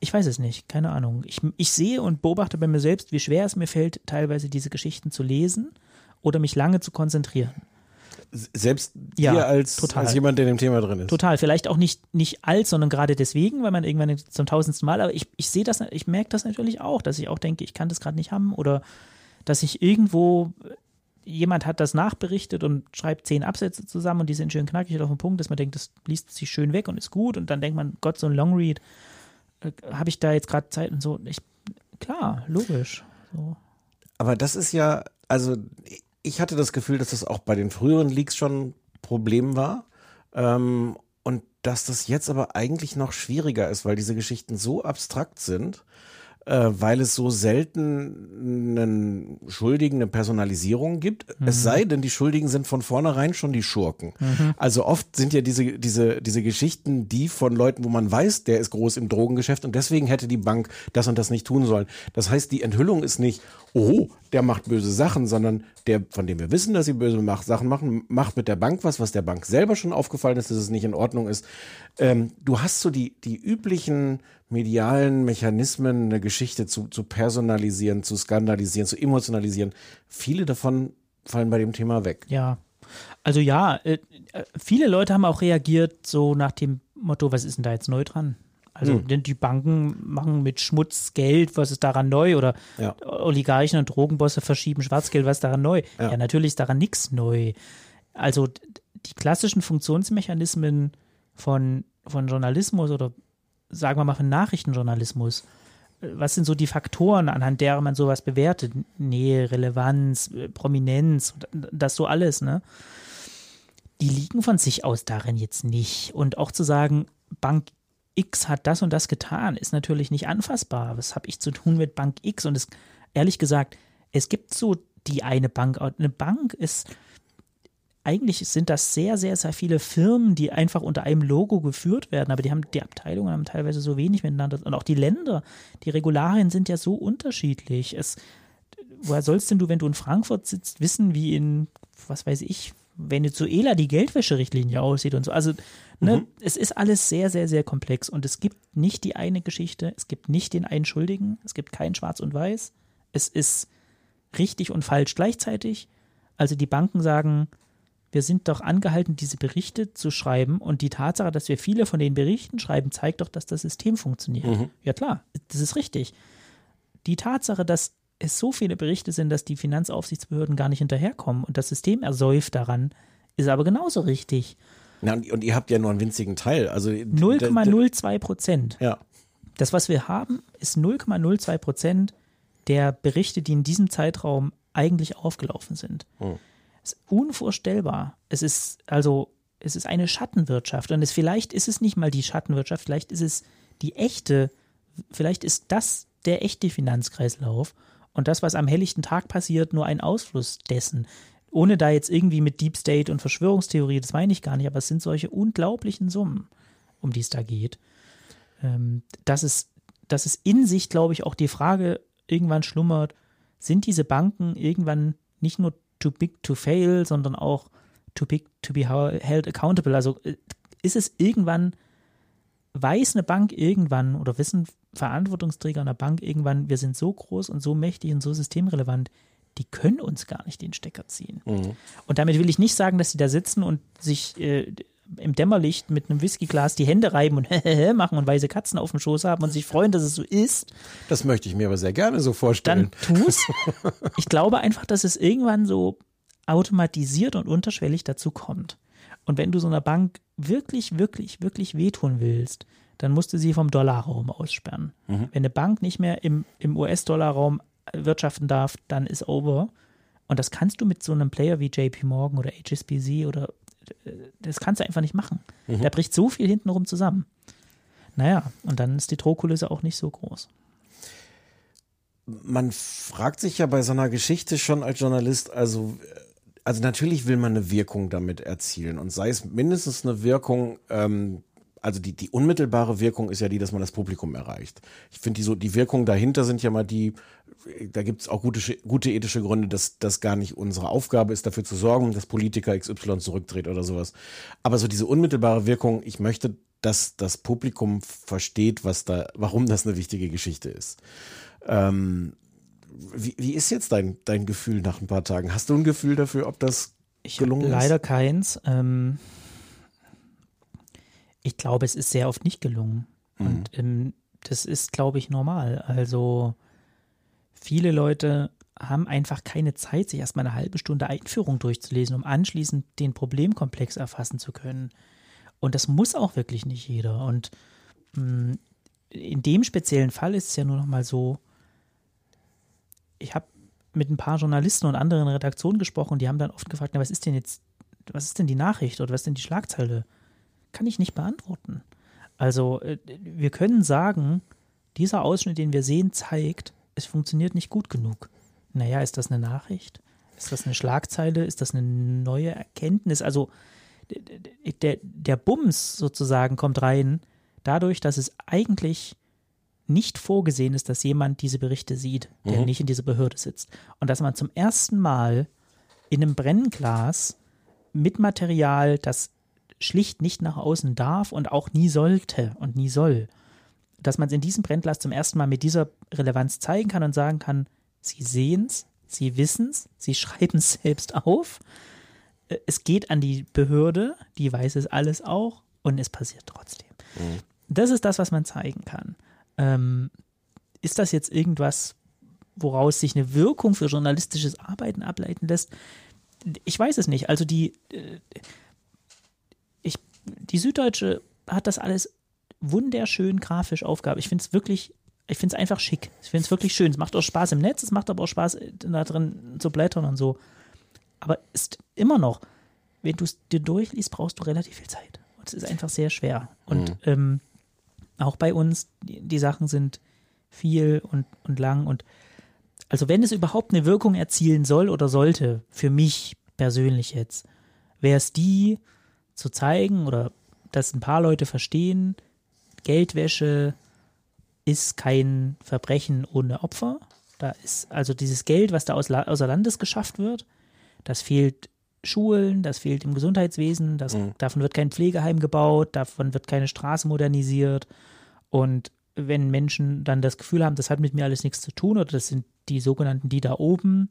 ich weiß es nicht, keine Ahnung. Ich, ich sehe und beobachte bei mir selbst, wie schwer es mir fällt, teilweise diese Geschichten zu lesen oder mich lange zu konzentrieren. Selbst Ja, dir als, total. als jemand, der in dem Thema drin ist. Total. Vielleicht auch nicht, nicht als, sondern gerade deswegen, weil man irgendwann zum tausendsten Mal, aber ich, ich sehe das, ich merke das natürlich auch, dass ich auch denke, ich kann das gerade nicht haben oder dass ich irgendwo, jemand hat das nachberichtet und schreibt zehn Absätze zusammen und die sind schön knackig und auf den Punkt, dass man denkt, das liest sich schön weg und ist gut und dann denkt man, Gott, so ein Longread, äh, habe ich da jetzt gerade Zeit und so. Ich, klar, logisch. So. Aber das ist ja, also ich hatte das Gefühl, dass das auch bei den früheren Leaks schon ein Problem war. Ähm, und dass das jetzt aber eigentlich noch schwieriger ist, weil diese Geschichten so abstrakt sind, äh, weil es so selten einen Schuldigen eine Personalisierung gibt. Es sei denn, die Schuldigen sind von vornherein schon die Schurken. Also oft sind ja diese, diese, diese Geschichten die von Leuten, wo man weiß, der ist groß im Drogengeschäft und deswegen hätte die Bank das und das nicht tun sollen. Das heißt, die Enthüllung ist nicht, oh, der macht böse Sachen, sondern der, von dem wir wissen, dass sie böse Mach- Sachen machen, macht mit der Bank was, was der Bank selber schon aufgefallen ist, dass es nicht in Ordnung ist. Ähm, du hast so die, die üblichen medialen Mechanismen, eine Geschichte zu, zu personalisieren, zu skandalisieren, zu emotionalisieren. Viele davon fallen bei dem Thema weg. Ja. Also ja, äh, äh, viele Leute haben auch reagiert so nach dem Motto, was ist denn da jetzt neu dran? Also denn die Banken machen mit Schmutz Geld, was ist daran neu? Oder Ja. Oligarchen und Drogenbosse verschieben Schwarzgeld, was ist daran neu? Ja. Ja, natürlich ist daran nichts neu. Also die klassischen Funktionsmechanismen von, von Journalismus oder sagen wir mal von Nachrichtenjournalismus, was sind so die Faktoren, anhand derer man sowas bewertet? Nähe, Relevanz, äh, Prominenz, das so alles, ne? Die liegen von sich aus darin jetzt nicht. Und auch zu sagen, Bank X hat das und das getan, ist natürlich nicht anfassbar. Was habe ich zu tun mit Bank X? Und es, ehrlich gesagt, es gibt so die eine Bank. Eine Bank ist, eigentlich sind das sehr, sehr, sehr viele Firmen, die einfach unter einem Logo geführt werden, aber die haben, die Abteilungen haben teilweise so wenig miteinander. Und auch die Länder, die Regularien sind ja so unterschiedlich. Es, woher sollst denn du, wenn du in Frankfurt sitzt, wissen, wie in, was weiß ich, Venezuela die Geldwäscherichtlinie aussieht und so. Also, ne, es ist alles sehr, sehr, sehr komplex und es gibt nicht die eine Geschichte, es gibt nicht den einen Schuldigen, es gibt kein Schwarz und Weiß. Es ist richtig und falsch gleichzeitig. Also die Banken sagen, wir sind doch angehalten, diese Berichte zu schreiben und die Tatsache, dass wir viele von den Berichten schreiben, zeigt doch, dass das System funktioniert. Ja klar, das ist richtig. Die Tatsache, dass es so viele Berichte sind, dass die Finanzaufsichtsbehörden gar nicht hinterherkommen und das System ersäuft daran, ist aber genauso richtig. Na, und, ihr habt ja nur einen winzigen Teil. Also 0,02 Prozent. Ja. Das, was wir haben, ist 0,02 Prozent der Berichte, die in diesem Zeitraum eigentlich aufgelaufen sind. Es ist unvorstellbar. Es ist also, es ist eine Schattenwirtschaft und es vielleicht ist es nicht mal die Schattenwirtschaft, vielleicht ist es die echte, vielleicht ist das der echte Finanzkreislauf und das, was am helllichten Tag passiert, nur ein Ausfluss dessen. Ohne da jetzt irgendwie mit Deep State und Verschwörungstheorie, das meine ich gar nicht, aber es sind solche unglaublichen Summen, um die es da geht. Ähm, dass es, dass es in sich, glaube ich, auch die Frage irgendwann schlummert, sind diese Banken irgendwann nicht nur too big to fail, sondern auch too big to be held accountable? Also äh, ist es irgendwann, weiß eine Bank irgendwann oder wissen Verantwortungsträger einer Bank irgendwann, wir sind so groß und so mächtig und so systemrelevant, die können uns gar nicht den Stecker ziehen. Und damit will ich nicht sagen, dass sie da sitzen und sich äh, im Dämmerlicht mit einem Whiskyglas die Hände reiben und <laughs> machen und weiße Katzen auf dem Schoß haben und sich freuen, dass es so ist, Das möchte ich mir aber sehr gerne so vorstellen. dann tu's. <laughs> Ich glaube einfach, dass es irgendwann so automatisiert und unterschwellig dazu kommt. Und wenn du so einer Bank wirklich, wirklich, wirklich wehtun willst, dann musst du sie vom Dollarraum aussperren. Wenn eine Bank nicht mehr im, im US-Dollarraum wirtschaften darf, dann ist over. Und das kannst du mit so einem Player wie JP Morgan oder HSBC oder das kannst du einfach nicht machen. Da bricht so viel hintenrum zusammen. Naja, und dann ist die Drohkulisse auch nicht so groß. man fragt sich ja bei so einer Geschichte schon als Journalist, also, also natürlich will man eine Wirkung damit erzielen und sei es mindestens eine Wirkung, ähm, also die, die unmittelbare Wirkung ist ja die, dass man das Publikum erreicht. Ich finde die so, die Wirkung dahinter sind ja mal die, da gibt es auch gute, gute ethische Gründe, dass das gar nicht unsere Aufgabe ist, dafür zu sorgen, dass Politiker XY zurückdreht oder sowas. Aber so diese unmittelbare Wirkung, ich möchte, dass das Publikum versteht, was da, warum das eine wichtige Geschichte ist. Ähm, wie, wie ist jetzt dein, dein Gefühl nach ein paar Tagen? Hast du ein Gefühl dafür, ob das Ich gelungen leider ist? keins. Ähm, ich glaube, es ist sehr oft nicht gelungen. Mhm. Und ähm, das ist, glaube ich, normal. Also viele Leute haben einfach keine Zeit, sich erstmal eine halbe Stunde Einführung durchzulesen, um anschließend den Problemkomplex erfassen zu können. Und das muss auch wirklich nicht jeder. Und mh, in dem speziellen Fall ist es ja nur noch mal so, ich habe mit ein paar Journalisten und anderen Redaktionen gesprochen, die haben dann oft gefragt, na, was ist denn jetzt, was ist denn die Nachricht oder was ist denn die Schlagzeile? Kann ich nicht beantworten. Also äh, wir können sagen, dieser Ausschnitt, den wir sehen, zeigt, es funktioniert nicht gut genug. Naja, ist das eine Nachricht? Ist das eine Schlagzeile? Ist das eine neue Erkenntnis? Also der, der Bums sozusagen kommt rein, dadurch, dass es eigentlich nicht vorgesehen ist, dass jemand diese Berichte sieht, der Mhm. nicht in dieser Behörde sitzt. Und dass man zum ersten Mal in einem Brennglas mit Material, das schlicht nicht nach außen darf und auch nie sollte und nie soll, dass man es in diesem Brennglas zum ersten Mal mit dieser Relevanz zeigen kann und sagen kann, Sie sehen es, Sie wissen es, Sie <laughs> schreiben es selbst auf, äh, es geht an die Behörde, die weiß es alles auch und es passiert trotzdem. Das ist das, was man zeigen kann. Ähm, ist das jetzt irgendwas, woraus sich eine Wirkung für journalistisches Arbeiten ableiten lässt? Ich weiß es nicht. Also die, äh, die Süddeutsche hat das alles wunderschön grafisch aufgehabt. Ich finde es wirklich, ich finde es einfach schick. Ich finde es wirklich schön. Es macht auch Spaß im Netz, es macht aber auch Spaß, äh, da drin zu blättern und so. Aber ist immer noch, wenn du es dir durchliest, brauchst du relativ viel Zeit. Und es ist einfach sehr schwer. Und ähm, auch bei uns, die, die Sachen sind viel und, und lang und also wenn es überhaupt eine Wirkung erzielen soll oder sollte, für mich persönlich jetzt, wäre es die zu zeigen oder dass ein paar Leute verstehen, Geldwäsche ist kein Verbrechen ohne Opfer. Da ist also dieses Geld, was da aus, außer Landes geschafft wird, das fehlt Schulen, das fehlt im Gesundheitswesen, das, davon wird kein Pflegeheim gebaut, davon wird keine Straße modernisiert. Und wenn Menschen dann das Gefühl haben, das hat mit mir alles nichts zu tun oder das sind die sogenannten die da oben,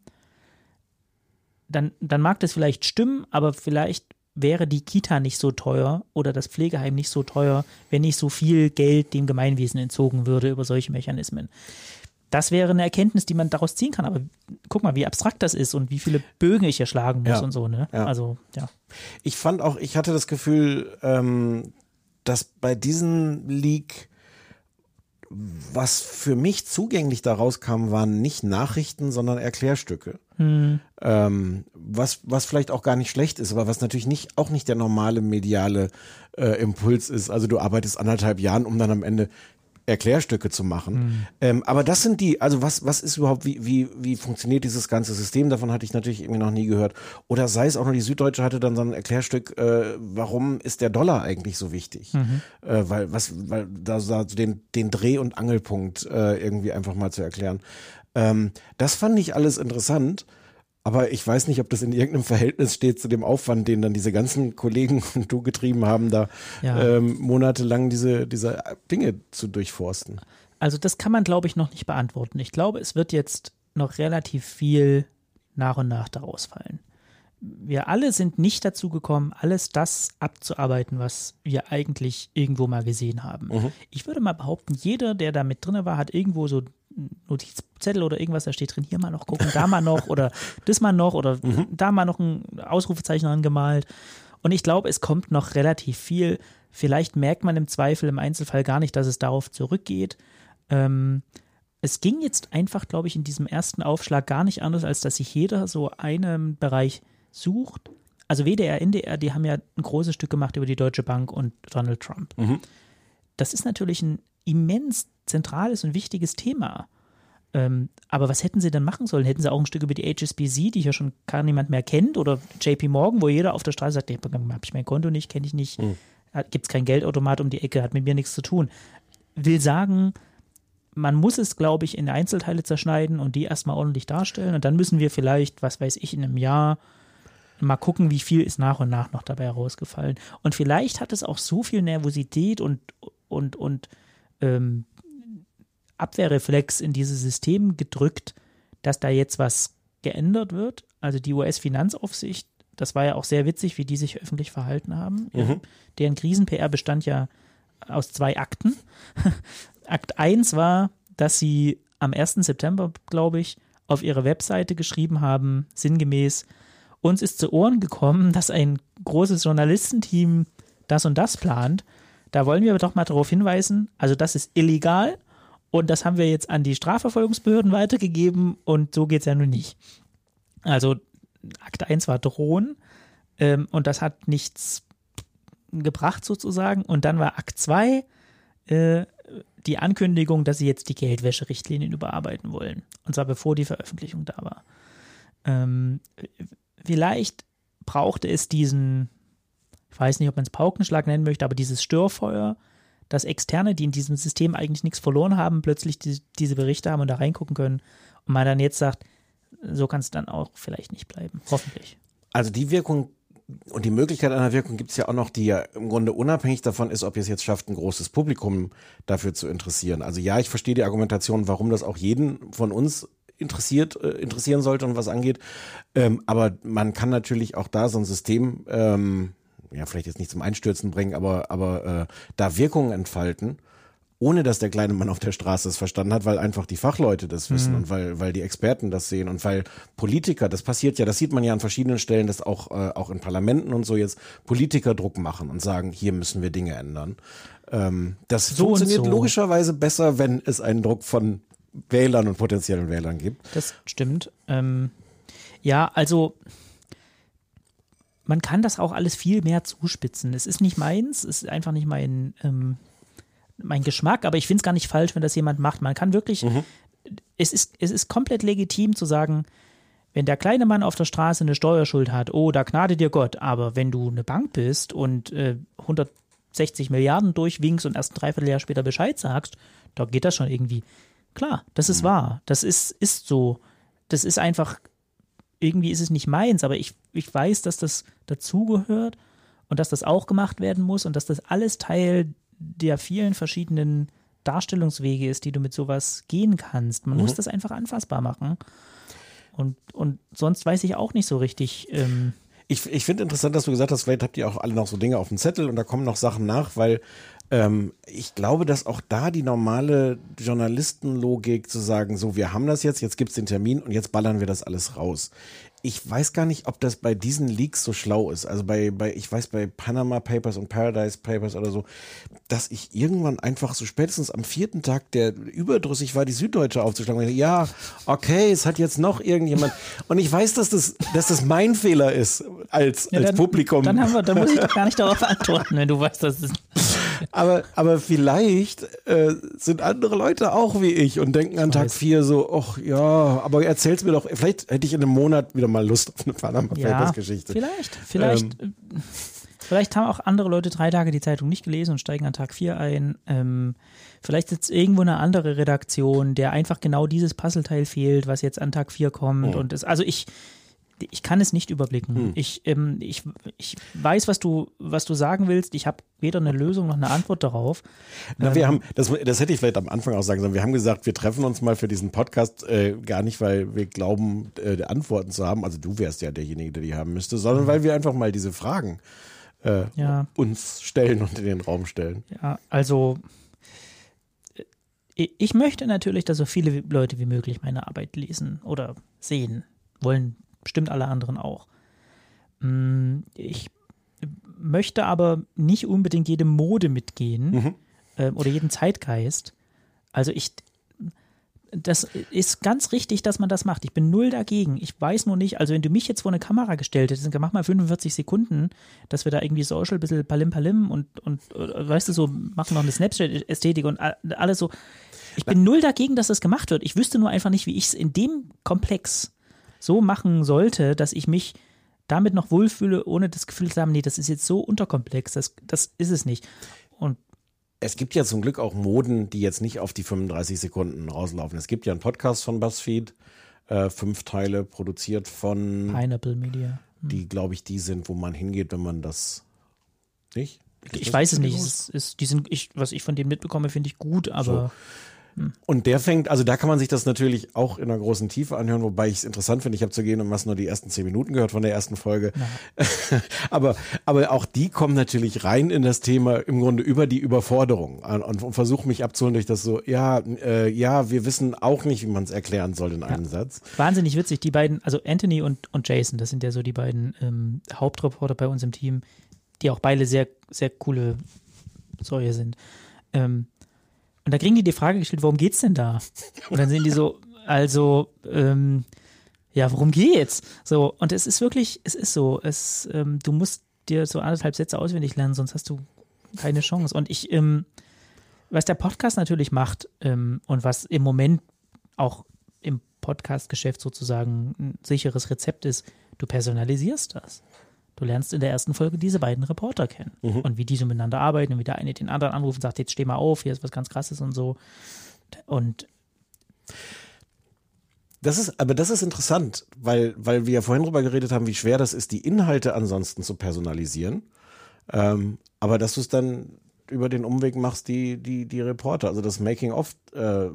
dann, dann mag das vielleicht stimmen, aber vielleicht wäre die Kita nicht so teuer oder das Pflegeheim nicht so teuer, wenn nicht so viel Geld dem Gemeinwesen entzogen würde über solche Mechanismen. Das wäre eine Erkenntnis, die man daraus ziehen kann. Aber guck mal, wie abstrakt das ist und wie viele Bögen ich hier schlagen muss Ja. und so. Ne? Ja. Also, ja. Ich fand auch, ich hatte das Gefühl, ähm, dass bei diesem Leak, was für mich zugänglich daraus kam, waren nicht Nachrichten, sondern Erklärstücke. Ähm, was, was vielleicht auch gar nicht schlecht ist, aber was natürlich nicht, auch nicht der normale mediale äh, Impuls ist. Also du arbeitest anderthalb Jahren, um dann am Ende Erklärstücke zu machen. Ähm, aber das sind die, also was, was ist überhaupt, wie, wie, wie funktioniert dieses ganze System? Davon hatte ich natürlich irgendwie noch nie gehört. Oder sei es auch nur die Süddeutsche hatte dann so ein Erklärstück, äh, warum ist der Dollar eigentlich so wichtig? Äh, weil, was, weil da so den, den Dreh- und Angelpunkt äh, irgendwie einfach mal zu erklären. Ähm, das fand ich alles interessant. Aber ich weiß nicht, ob das in irgendeinem Verhältnis steht zu dem Aufwand, den dann diese ganzen Kollegen <laughs> und du getrieben haben, da Ja. ähm, monatelang diese, diese Dinge zu durchforsten. Also das kann man, glaube ich, noch nicht beantworten. Ich glaube, es wird jetzt noch relativ viel nach und nach daraus fallen. Wir alle sind nicht dazu gekommen, alles das abzuarbeiten, was wir eigentlich irgendwo mal gesehen haben. Ich würde mal behaupten, jeder, der da mit drin war, hat irgendwo so einen Notizzettel oder irgendwas, da steht drin, hier mal noch gucken, da mal noch oder <laughs> das mal noch oder da mal noch ein Ausrufezeichen angemalt. Und ich glaube, es kommt noch relativ viel. Vielleicht merkt man im Zweifel im Einzelfall gar nicht, dass es darauf zurückgeht. Ähm, es ging jetzt einfach, glaube ich, in diesem ersten Aufschlag gar nicht anders, als dass sich jeder so einen Bereich sucht. Also WDR, NDR, die haben ja ein großes Stück gemacht über die Deutsche Bank und Donald Trump. Das ist natürlich ein immens zentrales und wichtiges Thema. Ähm, aber was hätten sie denn machen sollen? Hätten sie auch ein Stück über die HSBC, die hier schon gar niemand mehr kennt, oder JP Morgan, wo jeder auf der Straße sagt, habe ich mein Konto nicht, kenne ich nicht, gibt es kein Geldautomat um die Ecke, hat mit mir nichts zu tun. Will sagen, man muss es, glaube ich, in Einzelteile zerschneiden und die erstmal ordentlich darstellen. Und dann müssen wir vielleicht, was weiß ich, in einem Jahr mal gucken, wie viel ist nach und nach noch dabei herausgefallen. Und vielleicht hat es auch so viel Nervosität und, und, und ähm, Abwehrreflex in dieses System gedrückt, dass da jetzt was geändert wird. Also die US-Finanzaufsicht das war ja auch sehr witzig, wie die sich öffentlich verhalten haben. Mhm. Deren Krisen-PR bestand ja aus zwei Akten. <laughs> Akt 1 war, dass sie am 1. September, glaube ich, auf ihre Webseite geschrieben haben, sinngemäß, uns ist zu Ohren gekommen, dass ein großes Journalistenteam das und das plant. Da wollen wir aber doch mal darauf hinweisen, also das ist illegal und das haben wir jetzt an die Strafverfolgungsbehörden weitergegeben und so geht es ja nun nicht. Also Akt 1 war Drohen ähm, und das hat nichts gebracht sozusagen. Und dann war Akt 2 äh, die Ankündigung, dass sie jetzt die Geldwäscherichtlinien überarbeiten wollen. Und zwar bevor die Veröffentlichung da war. Ähm, vielleicht brauchte es diesen, ich weiß nicht, ob man es Paukenschlag nennen möchte, aber dieses Störfeuer, dass Externe, die in diesem System eigentlich nichts verloren haben, plötzlich die, diese Berichte haben und da reingucken können. Und man dann jetzt sagt, so kann es dann auch vielleicht nicht bleiben. Hoffentlich. Also die Wirkung und die Möglichkeit einer Wirkung gibt es ja auch noch, die ja im Grunde unabhängig davon ist, ob ihr es jetzt schafft, ein großes Publikum dafür zu interessieren. Also ja, ich verstehe die Argumentation, warum das auch jeden von uns interessiert, äh, interessieren sollte und was angeht. Ähm, aber man kann natürlich auch da so ein System, ähm, ja, vielleicht jetzt nicht zum Einstürzen bringen, aber, aber äh, da Wirkungen entfalten ohne dass der kleine Mann auf der Straße es verstanden hat, weil einfach die Fachleute das wissen mhm. und weil, weil die Experten das sehen und weil Politiker, das passiert ja, das sieht man ja an verschiedenen Stellen, dass auch, äh, auch in Parlamenten und so jetzt Politiker Druck machen und sagen, hier müssen wir Dinge ändern. Ähm, das so funktioniert so. logischerweise besser, wenn es einen Druck von Wählern und potenziellen Wählern gibt. Das stimmt. Ähm, ja, also man kann das auch alles viel mehr zuspitzen. Es ist nicht meins, es ist einfach nicht mein ähm, mein Geschmack, aber ich finde es gar nicht falsch, wenn das jemand macht. Man kann wirklich, mhm. es, ist, es ist komplett legitim zu sagen, wenn der kleine Mann auf der Straße eine Steuerschuld hat, oh, da gnade dir Gott. Aber wenn du eine Bank bist und äh, 160 Milliarden durchwinkst und erst ein Dreivierteljahr später Bescheid sagst, da geht das schon irgendwie. Klar, das ist mhm. wahr. Das ist, ist so. Das ist einfach, irgendwie ist es nicht meins, aber ich, ich weiß, dass das dazugehört und dass das auch gemacht werden muss und dass das alles Teil der vielen verschiedenen Darstellungswege ist, die du mit sowas gehen kannst. Man mhm. muss das einfach anfassbar machen. Und, und sonst weiß ich auch nicht so richtig. Ähm ich ich finde interessant, dass du gesagt hast, vielleicht habt ihr auch alle noch so Dinge auf dem Zettel und da kommen noch Sachen nach, weil ähm, ich glaube, dass auch da die normale Journalistenlogik zu sagen, so, wir haben das jetzt, jetzt gibt es den Termin und jetzt ballern wir das alles raus ich weiß gar nicht, ob das bei diesen Leaks so schlau ist. Also bei, bei, ich weiß bei Panama Papers und Paradise Papers oder so, dass ich irgendwann einfach so spätestens am vierten Tag, der überdrüssig war, die Süddeutsche aufzuschlagen. Ja, okay, es hat jetzt noch irgendjemand. Und ich weiß, dass das, dass das mein Fehler ist als, ja, als dann, Publikum. Dann haben wir, da muss ich doch gar nicht darauf antworten, wenn du weißt, dass es <laughs> aber, aber vielleicht äh, sind andere Leute auch wie ich und denken an Tag 4 so, ach ja, aber erzähl's mir doch, vielleicht hätte ich in einem Monat wieder mal Lust auf eine Panama Papers Geschichte. Vielleicht, vielleicht. Ähm, äh, Vielleicht haben auch andere Leute drei Tage die Zeitung nicht gelesen und steigen an Tag 4 ein. Ähm, vielleicht sitzt irgendwo eine andere Redaktion, der einfach genau dieses Puzzleteil fehlt, was jetzt an Tag 4 kommt. Oh. Und es, also ich, ich kann es nicht überblicken. Hm. Ich, ähm, ich, ich weiß, was du, was du sagen willst. Ich habe weder eine Lösung noch eine Antwort darauf. Na, wir ähm, haben, das, das hätte ich vielleicht am Anfang auch sagen sollen. Wir haben gesagt, wir treffen uns mal für diesen Podcast äh, gar nicht, weil wir glauben, äh, Antworten zu haben. Also du wärst ja derjenige, der die haben müsste, sondern mhm. weil wir einfach mal diese Fragen äh, ja. uns stellen und in den Raum stellen. Ja, also äh, ich möchte natürlich, dass so viele Leute wie möglich meine Arbeit lesen oder sehen wollen, bestimmt alle anderen auch. Mm, ich möchte aber nicht unbedingt jede Mode mitgehen mhm. äh, oder jeden Zeitgeist. Also ich, das ist ganz richtig, dass man das macht. Ich bin null dagegen. Ich weiß nur nicht, also wenn du mich jetzt vor eine Kamera gestellt hättest, dann mach mal 45 Sekunden, dass wir da irgendwie Social ein bisschen Palim Palim und, und äh, weißt du so, machen noch eine Snapchat-Ästhetik und alles so. Ich bin null dagegen, dass das gemacht wird. Ich wüsste nur einfach nicht, wie ich es in dem Komplex so machen sollte, dass ich mich damit noch wohlfühle, ohne das Gefühl zu haben, nee, das ist jetzt so unterkomplex, das, das ist es nicht. Und es gibt ja zum Glück auch Moden, die jetzt nicht auf die 35 Sekunden rauslaufen. Es gibt ja einen Podcast von BuzzFeed, äh, fünf Teile produziert von Pineapple Media. Hm. Die, glaube ich, die sind, wo man hingeht, wenn man das nicht. ich weiß es nicht. Es ist, die sind, ich, was ich von dem mitbekomme, finde ich gut, aber. So. Hm. Und der fängt, also da kann man sich das natürlich auch in einer großen Tiefe anhören, wobei ich es interessant finde. Ich habe zu gehen und was nur die ersten zehn Minuten gehört von der ersten Folge. <laughs> aber, aber auch die kommen natürlich rein in das Thema im Grunde über die Überforderung und, und versuchen mich abzuholen durch das so, ja, äh, ja, wir wissen auch nicht, wie man es erklären soll in einem Satz. Wahnsinnig witzig, die beiden, also Anthony und, und Jason, das sind ja so die beiden ähm, Hauptreporter bei uns im Team, die auch beide sehr, sehr coole Säue sind. Ähm, und da kriegen die die Frage gestellt, worum geht's denn da? Und dann sind die so, also, ähm, ja, worum geht's? So, und es ist wirklich, es ist so, es, ähm, du musst dir so anderthalb Sätze auswendig lernen, sonst hast du keine Chance. Und ich, ähm, was der Podcast natürlich macht ähm, und was im Moment auch im Podcast-Geschäft sozusagen ein sicheres Rezept ist, du personalisierst das. Du lernst in der ersten Folge diese beiden Reporter kennen mhm. und wie die so miteinander arbeiten und wie der eine den anderen anruft und sagt, jetzt steh mal auf, hier ist was ganz krasses und so. Und das ist, aber das ist interessant, weil, weil wir ja vorhin drüber geredet haben, wie schwer das ist, die Inhalte ansonsten zu personalisieren. Ähm, aber dass du es dann über den Umweg machst, die, die, die Reporter, also das Making-of äh,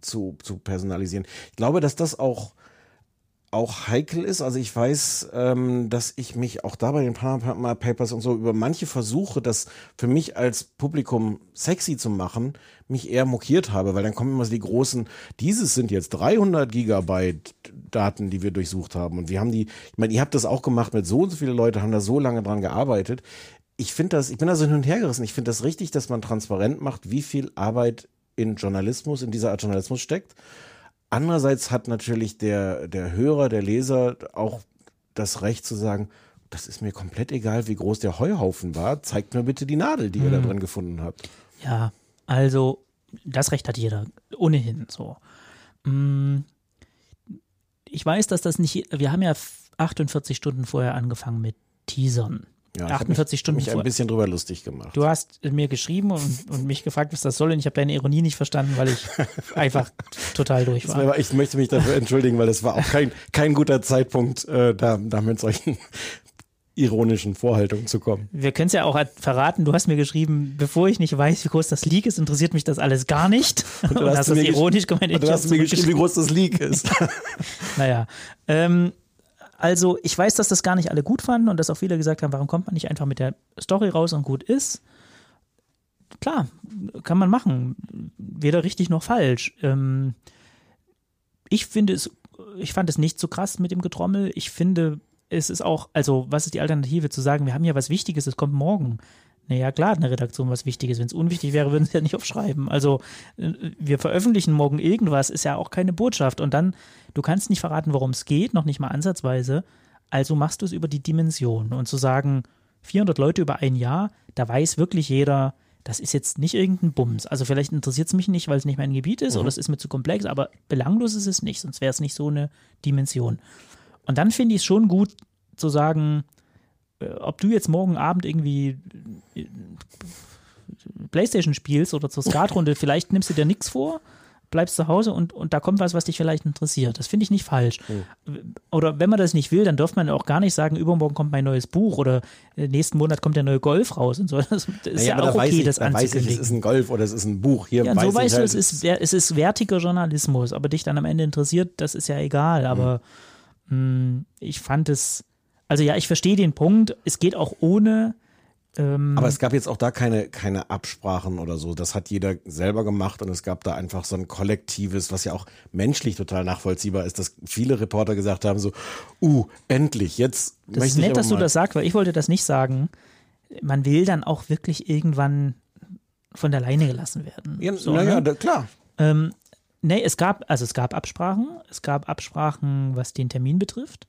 zu, zu personalisieren. Ich glaube, dass das auch auch heikel ist. Also ich weiß, ähm, dass ich mich auch da bei den Panama Papers und so über manche Versuche, das für mich als Publikum sexy zu machen, mich eher mokiert habe, weil dann kommen immer so die großen, dieses sind jetzt 300 Gigabyte Daten, die wir durchsucht haben und wir haben die, ich meine, ihr habt das auch gemacht mit so und so viele Leute, haben da so lange dran gearbeitet. Ich finde das, ich bin da so hin und her gerissen. Ich finde das richtig, dass man transparent macht, wie viel Arbeit in Journalismus, in dieser Art Journalismus steckt Andererseits hat natürlich der, der Hörer, der Leser auch das Recht zu sagen, das ist mir komplett egal, wie groß der Heuhaufen war. Zeigt mir bitte die Nadel, die hm. ihr da hm. drin gefunden habt. Ja, also das Recht hat jeder. Ohnehin so. Hm. Ich weiß, dass das nicht. Wir haben ja 48 Stunden vorher angefangen mit Teasern. Ja, 48 mich, Stunden. mich ein bisschen drüber lustig gemacht. Du hast mir geschrieben und, und mich gefragt, was das soll, und ich habe deine Ironie nicht verstanden, weil ich <laughs> einfach total durch war. war. Ich möchte mich dafür entschuldigen, weil es war auch kein, kein guter Zeitpunkt, äh, da, da mit solchen ironischen Vorhaltungen zu kommen. Wir können es ja auch verraten, du hast mir geschrieben, bevor ich nicht weiß, wie groß das Leak ist, interessiert mich das alles gar nicht. <laughs> Und, du und hast, hast das ironisch gemeint. Und du hast mir geschrieben, wie groß das Leak ist. <laughs> naja, ähm, also ich weiß, dass das gar nicht alle gut fanden und dass auch viele gesagt haben, warum kommt man nicht einfach mit der Story raus und gut ist. Klar, kann man machen. Weder richtig noch falsch. Ähm, ich finde es, ich fand es nicht so krass mit dem Getrommel. Ich finde, es ist auch, also was ist die Alternative zu sagen, wir haben ja was Wichtiges, es kommt morgen. Naja, klar hat eine Redaktion was Wichtiges. Wenn es unwichtig wäre, würden sie ja nicht aufschreiben. Also äh, wir veröffentlichen morgen irgendwas, ist ja auch keine Botschaft. Und dann, du kannst nicht verraten, worum es geht, noch nicht mal ansatzweise. Also machst du es über die Dimension. Und zu sagen, 400 Leute über ein Jahr, da weiß wirklich jeder, das ist jetzt nicht irgendein Bums. Also vielleicht interessiert es mich nicht, weil es nicht mein Gebiet ist mhm. oder es ist mir zu komplex, aber belanglos ist es nicht, sonst wäre es nicht so eine Dimension. Und dann finde ich es schon gut zu sagen, ob du jetzt morgen Abend irgendwie äh, Playstation spielst oder zur Skatrunde, vielleicht nimmst du dir nichts vor, bleibst zu Hause und, und da kommt was, was dich vielleicht interessiert. Das finde ich nicht falsch. Mhm. Oder wenn man das nicht will, dann darf man auch gar nicht sagen, übermorgen kommt mein neues Buch oder äh, nächsten Monat kommt der neue Golf raus und so. Das ist naja, ja auch okay, ich, das anzukündigen. Weiß ich, es ist ein Golf oder es ist ein Buch. Hier ja, so weißt du, halt, es ist, es ist wertiger Journalismus, aber dich dann am Ende interessiert, das ist ja egal. Aber mhm. mh, ich fand es also ja, ich verstehe den Punkt. Es geht auch ohne. Ähm Aber es gab jetzt auch da keine, keine Absprachen oder so. Das hat jeder selber gemacht und es gab da einfach so ein kollektives, was ja auch menschlich total nachvollziehbar ist, dass viele Reporter gesagt haben: so, uh, endlich, jetzt. Das ist nett, dass du das sagst, weil ich wollte das nicht sagen. Man will dann auch wirklich irgendwann von der Leine gelassen werden. Ja, so, naja, ne? klar. Ähm, nee, es gab, also es gab Absprachen. Es gab Absprachen, was den Termin betrifft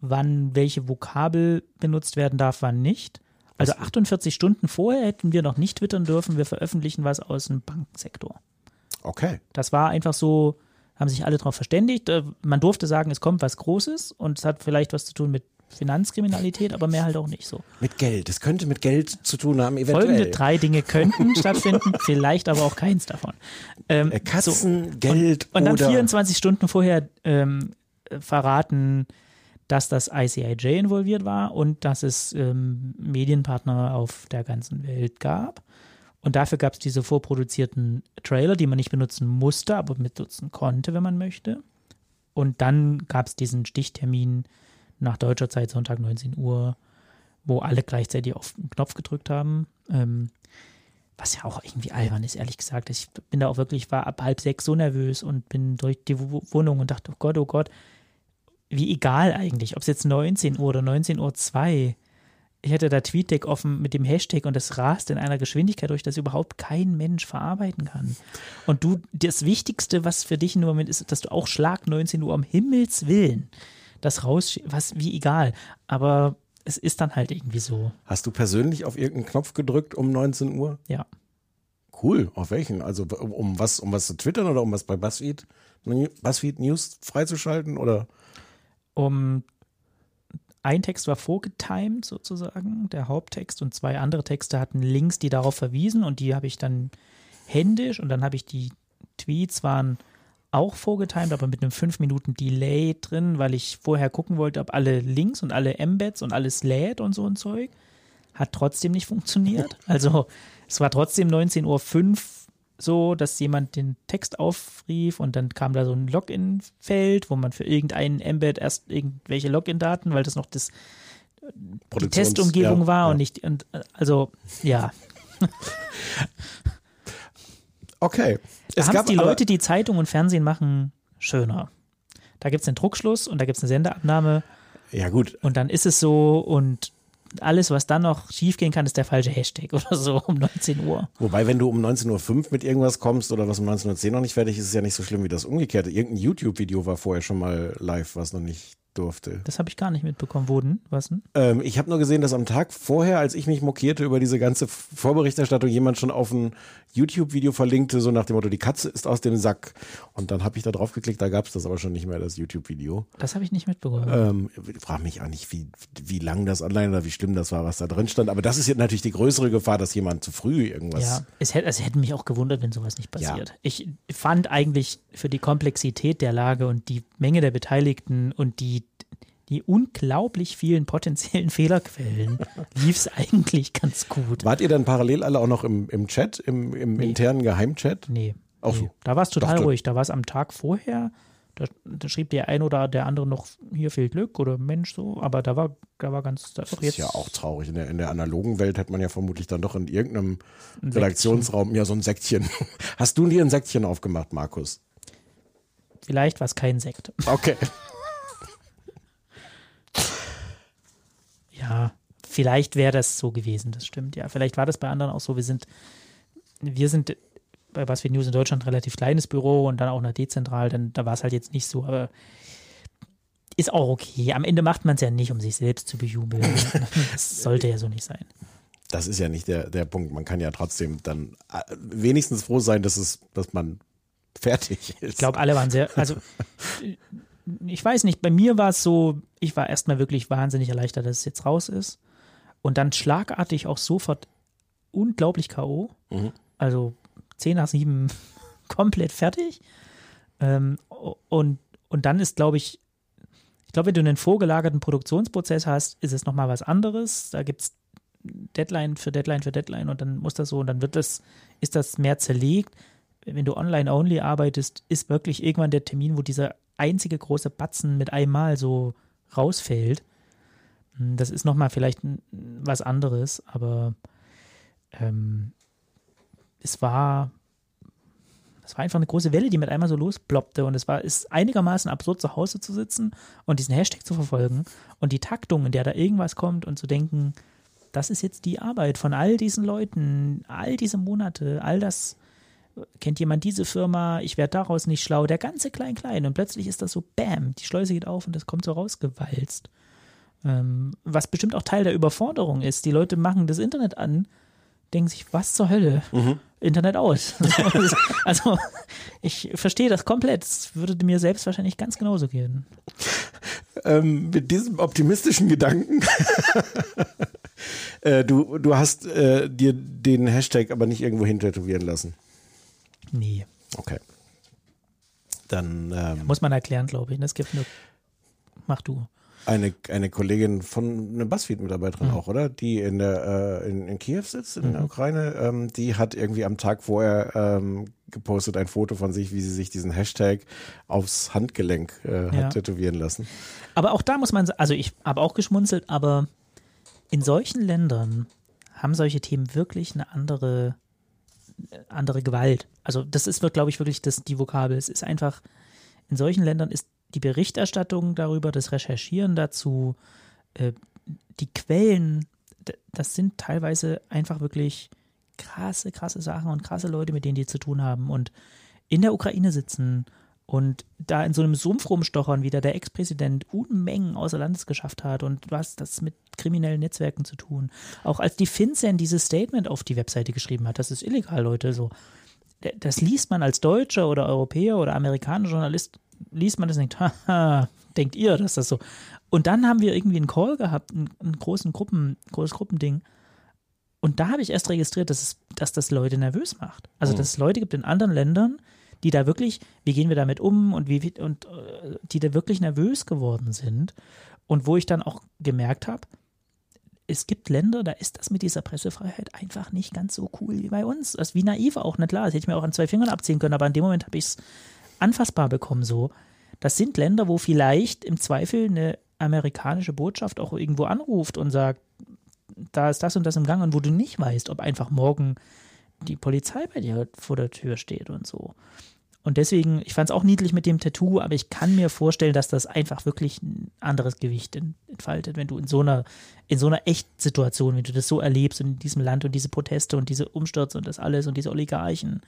wann welche Vokabel benutzt werden darf, wann nicht. Also 48 Stunden vorher hätten wir noch nicht twittern dürfen, wir veröffentlichen was aus dem Bankensektor. Okay. Das war einfach so, haben sich alle darauf verständigt. Äh, man durfte sagen, es kommt was Großes und es hat vielleicht was zu tun mit Finanzkriminalität, aber mehr halt auch nicht so. Mit Geld. Es könnte mit Geld zu tun haben, eventuell. Folgende drei Dinge könnten <laughs> stattfinden, vielleicht aber auch keins davon. Ähm, äh, Katzen, so. Geld und, und dann 24 Stunden vorher ähm, verraten, dass das ICIJ involviert war und dass es ähm, Medienpartner auf der ganzen Welt gab. Und dafür gab es diese vorproduzierten Trailer, die man nicht benutzen musste, aber benutzen konnte, wenn man möchte. Und dann gab es diesen Stichtermin nach deutscher Zeit, Sonntag 19 Uhr, wo alle gleichzeitig auf den Knopf gedrückt haben. Ähm, was ja auch irgendwie albern ist, ehrlich gesagt. Ich bin da auch wirklich, war ab halb sechs so nervös und bin durch die Wohnung und dachte, oh Gott, oh Gott, wie egal eigentlich, ob es jetzt 19 Uhr oder 19 Uhr 2 ich hatte da TweetDeck offen mit dem Hashtag und das rast in einer Geschwindigkeit durch, dass überhaupt kein Mensch verarbeiten kann. Und du, das Wichtigste, was für dich im Moment ist, dass du auch Schlag 19 Uhr am Himmels Willen das raus, was, wie egal. Aber es ist dann halt irgendwie so. Hast du persönlich auf irgendeinen Knopf gedrückt um 19 Uhr? Ja. Cool. Auf welchen? Also um was, um was zu twittern oder um was bei BuzzFeed, BuzzFeed News freizuschalten oder? Um ein Text war vorgetimed sozusagen, der Haupttext, und zwei andere Texte hatten Links, die darauf verwiesen und die habe ich dann händisch und dann habe ich die Tweets waren auch vorgetimed, aber mit einem 5 Minuten Delay drin, weil ich vorher gucken wollte, ob alle Links und alle Embeds und alles lädt und so ein Zeug. Hat trotzdem nicht funktioniert. <laughs> Also es war trotzdem 19.05 Uhr so, dass jemand den Text aufrief und dann kam da so ein Login-Feld, wo man für irgendeinen Embed erst irgendwelche Login-Daten, weil das noch das die Testumgebung ja, war ja. und nicht, und, also ja. <laughs> okay. Da haben die Leute, die Zeitung und Fernsehen machen, schöner. Da gibt es einen Druckschluss und da gibt es eine Sendeabnahme. Ja, gut. Und dann ist es so und alles, was dann noch schiefgehen kann, ist der falsche Hashtag <laughs> oder so um 19 Uhr. Wobei, wenn du um 19.05 Uhr mit irgendwas kommst oder was um 19.10 Uhr noch nicht fertig ist, ist es ja nicht so schlimm wie das Umgekehrte. Irgendein YouTube-Video war vorher schon mal live, was noch nicht durfte. Das habe ich gar nicht mitbekommen. Wo denn? Was denn? Ähm, ich habe nur gesehen, dass am Tag vorher, als ich mich mokierte über diese ganze Vorberichterstattung, jemand schon auf ein YouTube-Video verlinkte, so nach dem Motto, die Katze ist aus dem Sack. Und dann habe ich da drauf geklickt, da gab es das aber schon nicht mehr, das YouTube-Video. Das habe ich nicht mitbekommen. Ähm, frage mich auch nicht, wie, wie lang das online oder wie schlimm das war, was da drin stand. Aber das ist jetzt natürlich die größere Gefahr, dass jemand zu früh irgendwas. Ja, es hätte, es hätte mich auch gewundert, wenn sowas nicht passiert. Ja. Ich fand eigentlich für die Komplexität der Lage und die Menge der Beteiligten und die die unglaublich vielen potenziellen <laughs> Fehlerquellen lief es eigentlich ganz gut. Wart ihr dann parallel alle auch noch im, im Chat, im, im nee. internen Geheimchat? Nee. Auch nee. so. Da war es total Dachte. ruhig. Da war es am Tag vorher. Da, da, schrieb der ein oder der andere noch, hier fehlt Glück oder Mensch so, aber da war, da war ganz. Da das ist ja auch traurig. In der, in der analogen Welt hätte man ja vermutlich dann doch in irgendeinem Redaktionsraum ja so ein Säckchen. <laughs> Hast du dir ein Säckchen aufgemacht, Markus? Vielleicht war es kein Sekt. Okay. <laughs> Ja, vielleicht wäre das so gewesen, das stimmt, ja. Vielleicht war das bei anderen auch so. Wir sind, wir sind bei BuzzFeed News in Deutschland ein relativ kleines Büro und dann auch noch dezentral, dann da war es halt jetzt nicht so, aber ist auch okay. Am Ende macht man es ja nicht, um sich selbst zu bejubeln. <laughs> das sollte ja so nicht sein. Das ist ja nicht der, der Punkt. Man kann ja trotzdem dann äh, wenigstens froh sein, dass es, dass man fertig ist. Ich glaube, alle waren sehr, also <laughs> ich weiß nicht, bei mir war es so, ich war erstmal wirklich wahnsinnig erleichtert, dass es jetzt raus ist. Und dann schlagartig auch sofort unglaublich K.O. Mhm. Also 10 nach 7 <laughs> komplett fertig. Ähm, und, und dann ist, glaube ich, ich glaube, wenn du einen vorgelagerten Produktionsprozess hast, ist es nochmal was anderes. Da gibt es Deadline für Deadline für Deadline und dann muss das so und dann wird das, ist das mehr zerlegt. Wenn du online-only arbeitest, ist wirklich irgendwann der Termin, wo dieser einzige große Batzen mit einmal so rausfällt. Hm, das ist nochmal vielleicht was anderes, aber ähm, es war es war einfach eine große Welle, die mit einmal so losploppte und es war ist einigermaßen absurd zu Hause zu sitzen und diesen Hashtag zu verfolgen und die Taktung, in der da irgendwas kommt und zu denken, das ist jetzt die Arbeit von all diesen Leuten, all diese Monate, all das kennt jemand diese Firma, ich werde daraus nicht schlau, der ganze Klein-Klein und plötzlich ist das so, bam, die Schleuse geht auf und das kommt so rausgewalzt. Ähm, was bestimmt auch Teil der Überforderung ist. Die Leute machen das Internet an, denken sich, was zur Hölle? Mhm. Internet aus. <laughs> also ich verstehe das komplett. Es würde mir selbst wahrscheinlich ganz genauso gehen. Ähm, mit diesem optimistischen Gedanken. <laughs> äh, du, du hast äh, dir den Hashtag aber nicht irgendwo hin tätowieren lassen. Nee. Okay. Dann ähm, muss man erklären, glaube ich. Es gibt nur. Mach du. Eine, eine Kollegin von einer Buzzfeed-Mitarbeiterin Mhm. auch, oder? Die in der äh, in, in Kiew sitzt, in Mhm. der Ukraine, ähm, die hat irgendwie am Tag vorher ähm, gepostet ein Foto von sich, wie sie sich diesen Hashtag aufs Handgelenk äh, hat Ja. tätowieren lassen. Aber auch da muss man, also ich habe auch geschmunzelt, aber in solchen Ländern haben solche Themen wirklich eine andere, andere Gewalt. Also das ist, glaube ich, wirklich das, die Vokabel. Es ist einfach, in solchen Ländern ist die Berichterstattung darüber, das Recherchieren dazu, äh, die Quellen, das sind teilweise einfach wirklich krasse, krasse Sachen und krasse Leute, mit denen die zu tun haben und in der Ukraine sitzen und da in so einem Sumpf rumstochern, wie da der Ex-Präsident Unmengen außer Landes geschafft hat und was das mit kriminellen Netzwerken zu tun. Auch als die FinCEN dieses Statement auf die Webseite geschrieben hat, das ist illegal, Leute, so. Das liest man als Deutscher oder Europäer oder amerikanischer Journalist, liest man das und denkt, haha, denkt ihr, dass das so. Und dann haben wir irgendwie einen Call gehabt, einen, einen großen Gruppen, großes Gruppending. Und da habe ich erst registriert, dass, es, dass das Leute nervös macht. Also, dass es Leute gibt in anderen Ländern, die da wirklich, wie gehen wir damit um und wie und äh, die da wirklich nervös geworden sind. Und wo ich dann auch gemerkt habe, es gibt Länder, da ist das mit dieser Pressefreiheit einfach nicht ganz so cool wie bei uns. Das ist wie naiv auch, na klar, das hätte ich mir auch an zwei Fingern abziehen können, aber in dem Moment habe ich es anfassbar bekommen so. Das sind Länder, wo vielleicht im Zweifel eine amerikanische Botschaft auch irgendwo anruft und sagt, da ist das und das im Gang und wo du nicht weißt, ob einfach morgen die Polizei bei dir vor der Tür steht und so. Und deswegen, ich fand es auch niedlich mit dem Tattoo, aber ich kann mir vorstellen, dass das einfach wirklich ein anderes Gewicht ent- entfaltet, wenn du in so einer, in so einer Echtsituation, wenn du das so erlebst und in diesem Land und diese Proteste und diese Umstürze und das alles und diese Oligarchen.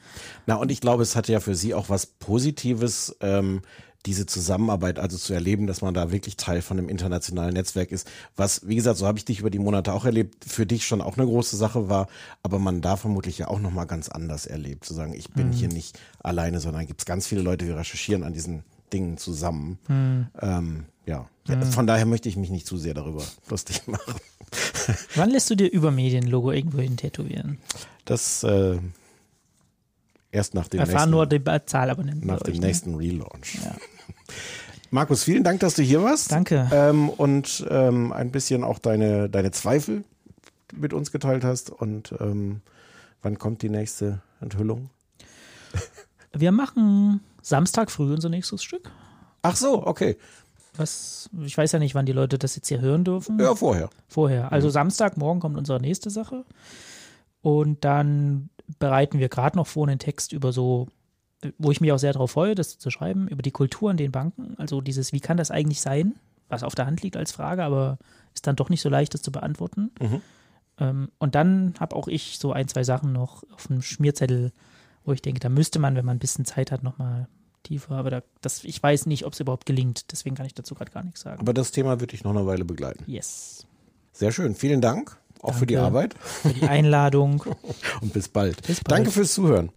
Na, und ich glaube, es hatte ja für sie auch was Positives, ähm, diese Zusammenarbeit, also zu erleben, dass man da wirklich Teil von einem internationalen Netzwerk ist, was, wie gesagt, so habe ich dich über die Monate auch erlebt, für dich schon auch eine große Sache war, aber man da vermutlich ja auch nochmal ganz anders erlebt, zu sagen, ich bin hier nicht alleine, sondern gibt es ganz viele Leute, die recherchieren an diesen Dingen zusammen. Ähm, ja. von daher möchte ich mich nicht zu sehr darüber <laughs> lustig machen. Wann lässt du dir über Medienlogo irgendwo hin tätowieren? Das äh, erst nach dem Wir nächsten, erfahren nur die Ba- Zahlabonnenten. nach dem euch, ne? nächsten Relaunch. Ja. Markus, vielen Dank, dass du hier warst. Danke. Ähm, und ähm, ein bisschen auch deine, deine Zweifel mit uns geteilt hast. Und ähm, wann kommt die nächste Enthüllung? <laughs> Wir machen Samstag früh unser nächstes Stück. Ach so, okay. Was, ich weiß ja nicht, wann die Leute das jetzt hier hören dürfen. Ja, vorher. Vorher. Also Mhm. Samstagmorgen kommt unsere nächste Sache. Und dann bereiten wir gerade noch vor einen Text über so, wo ich mich auch sehr darauf freue, das zu schreiben, über die Kultur in den Banken. Also dieses, wie kann das eigentlich sein? Was auf der Hand liegt als Frage, aber ist dann doch nicht so leicht, das zu beantworten. Mhm. Ähm, und dann habe auch ich so ein, zwei Sachen noch auf dem Schmierzettel, wo ich denke, da müsste man, wenn man ein bisschen Zeit hat, nochmal tiefer. Aber da, das, ich weiß nicht, ob es überhaupt gelingt. Deswegen kann ich dazu gerade gar nichts sagen. Aber das Thema wird dich noch eine Weile begleiten. Yes. Sehr schön. Vielen Dank. Auch für die Danke. Arbeit. Für die Einladung. <laughs> Und bis bald. Bis bald. Danke fürs Zuhören.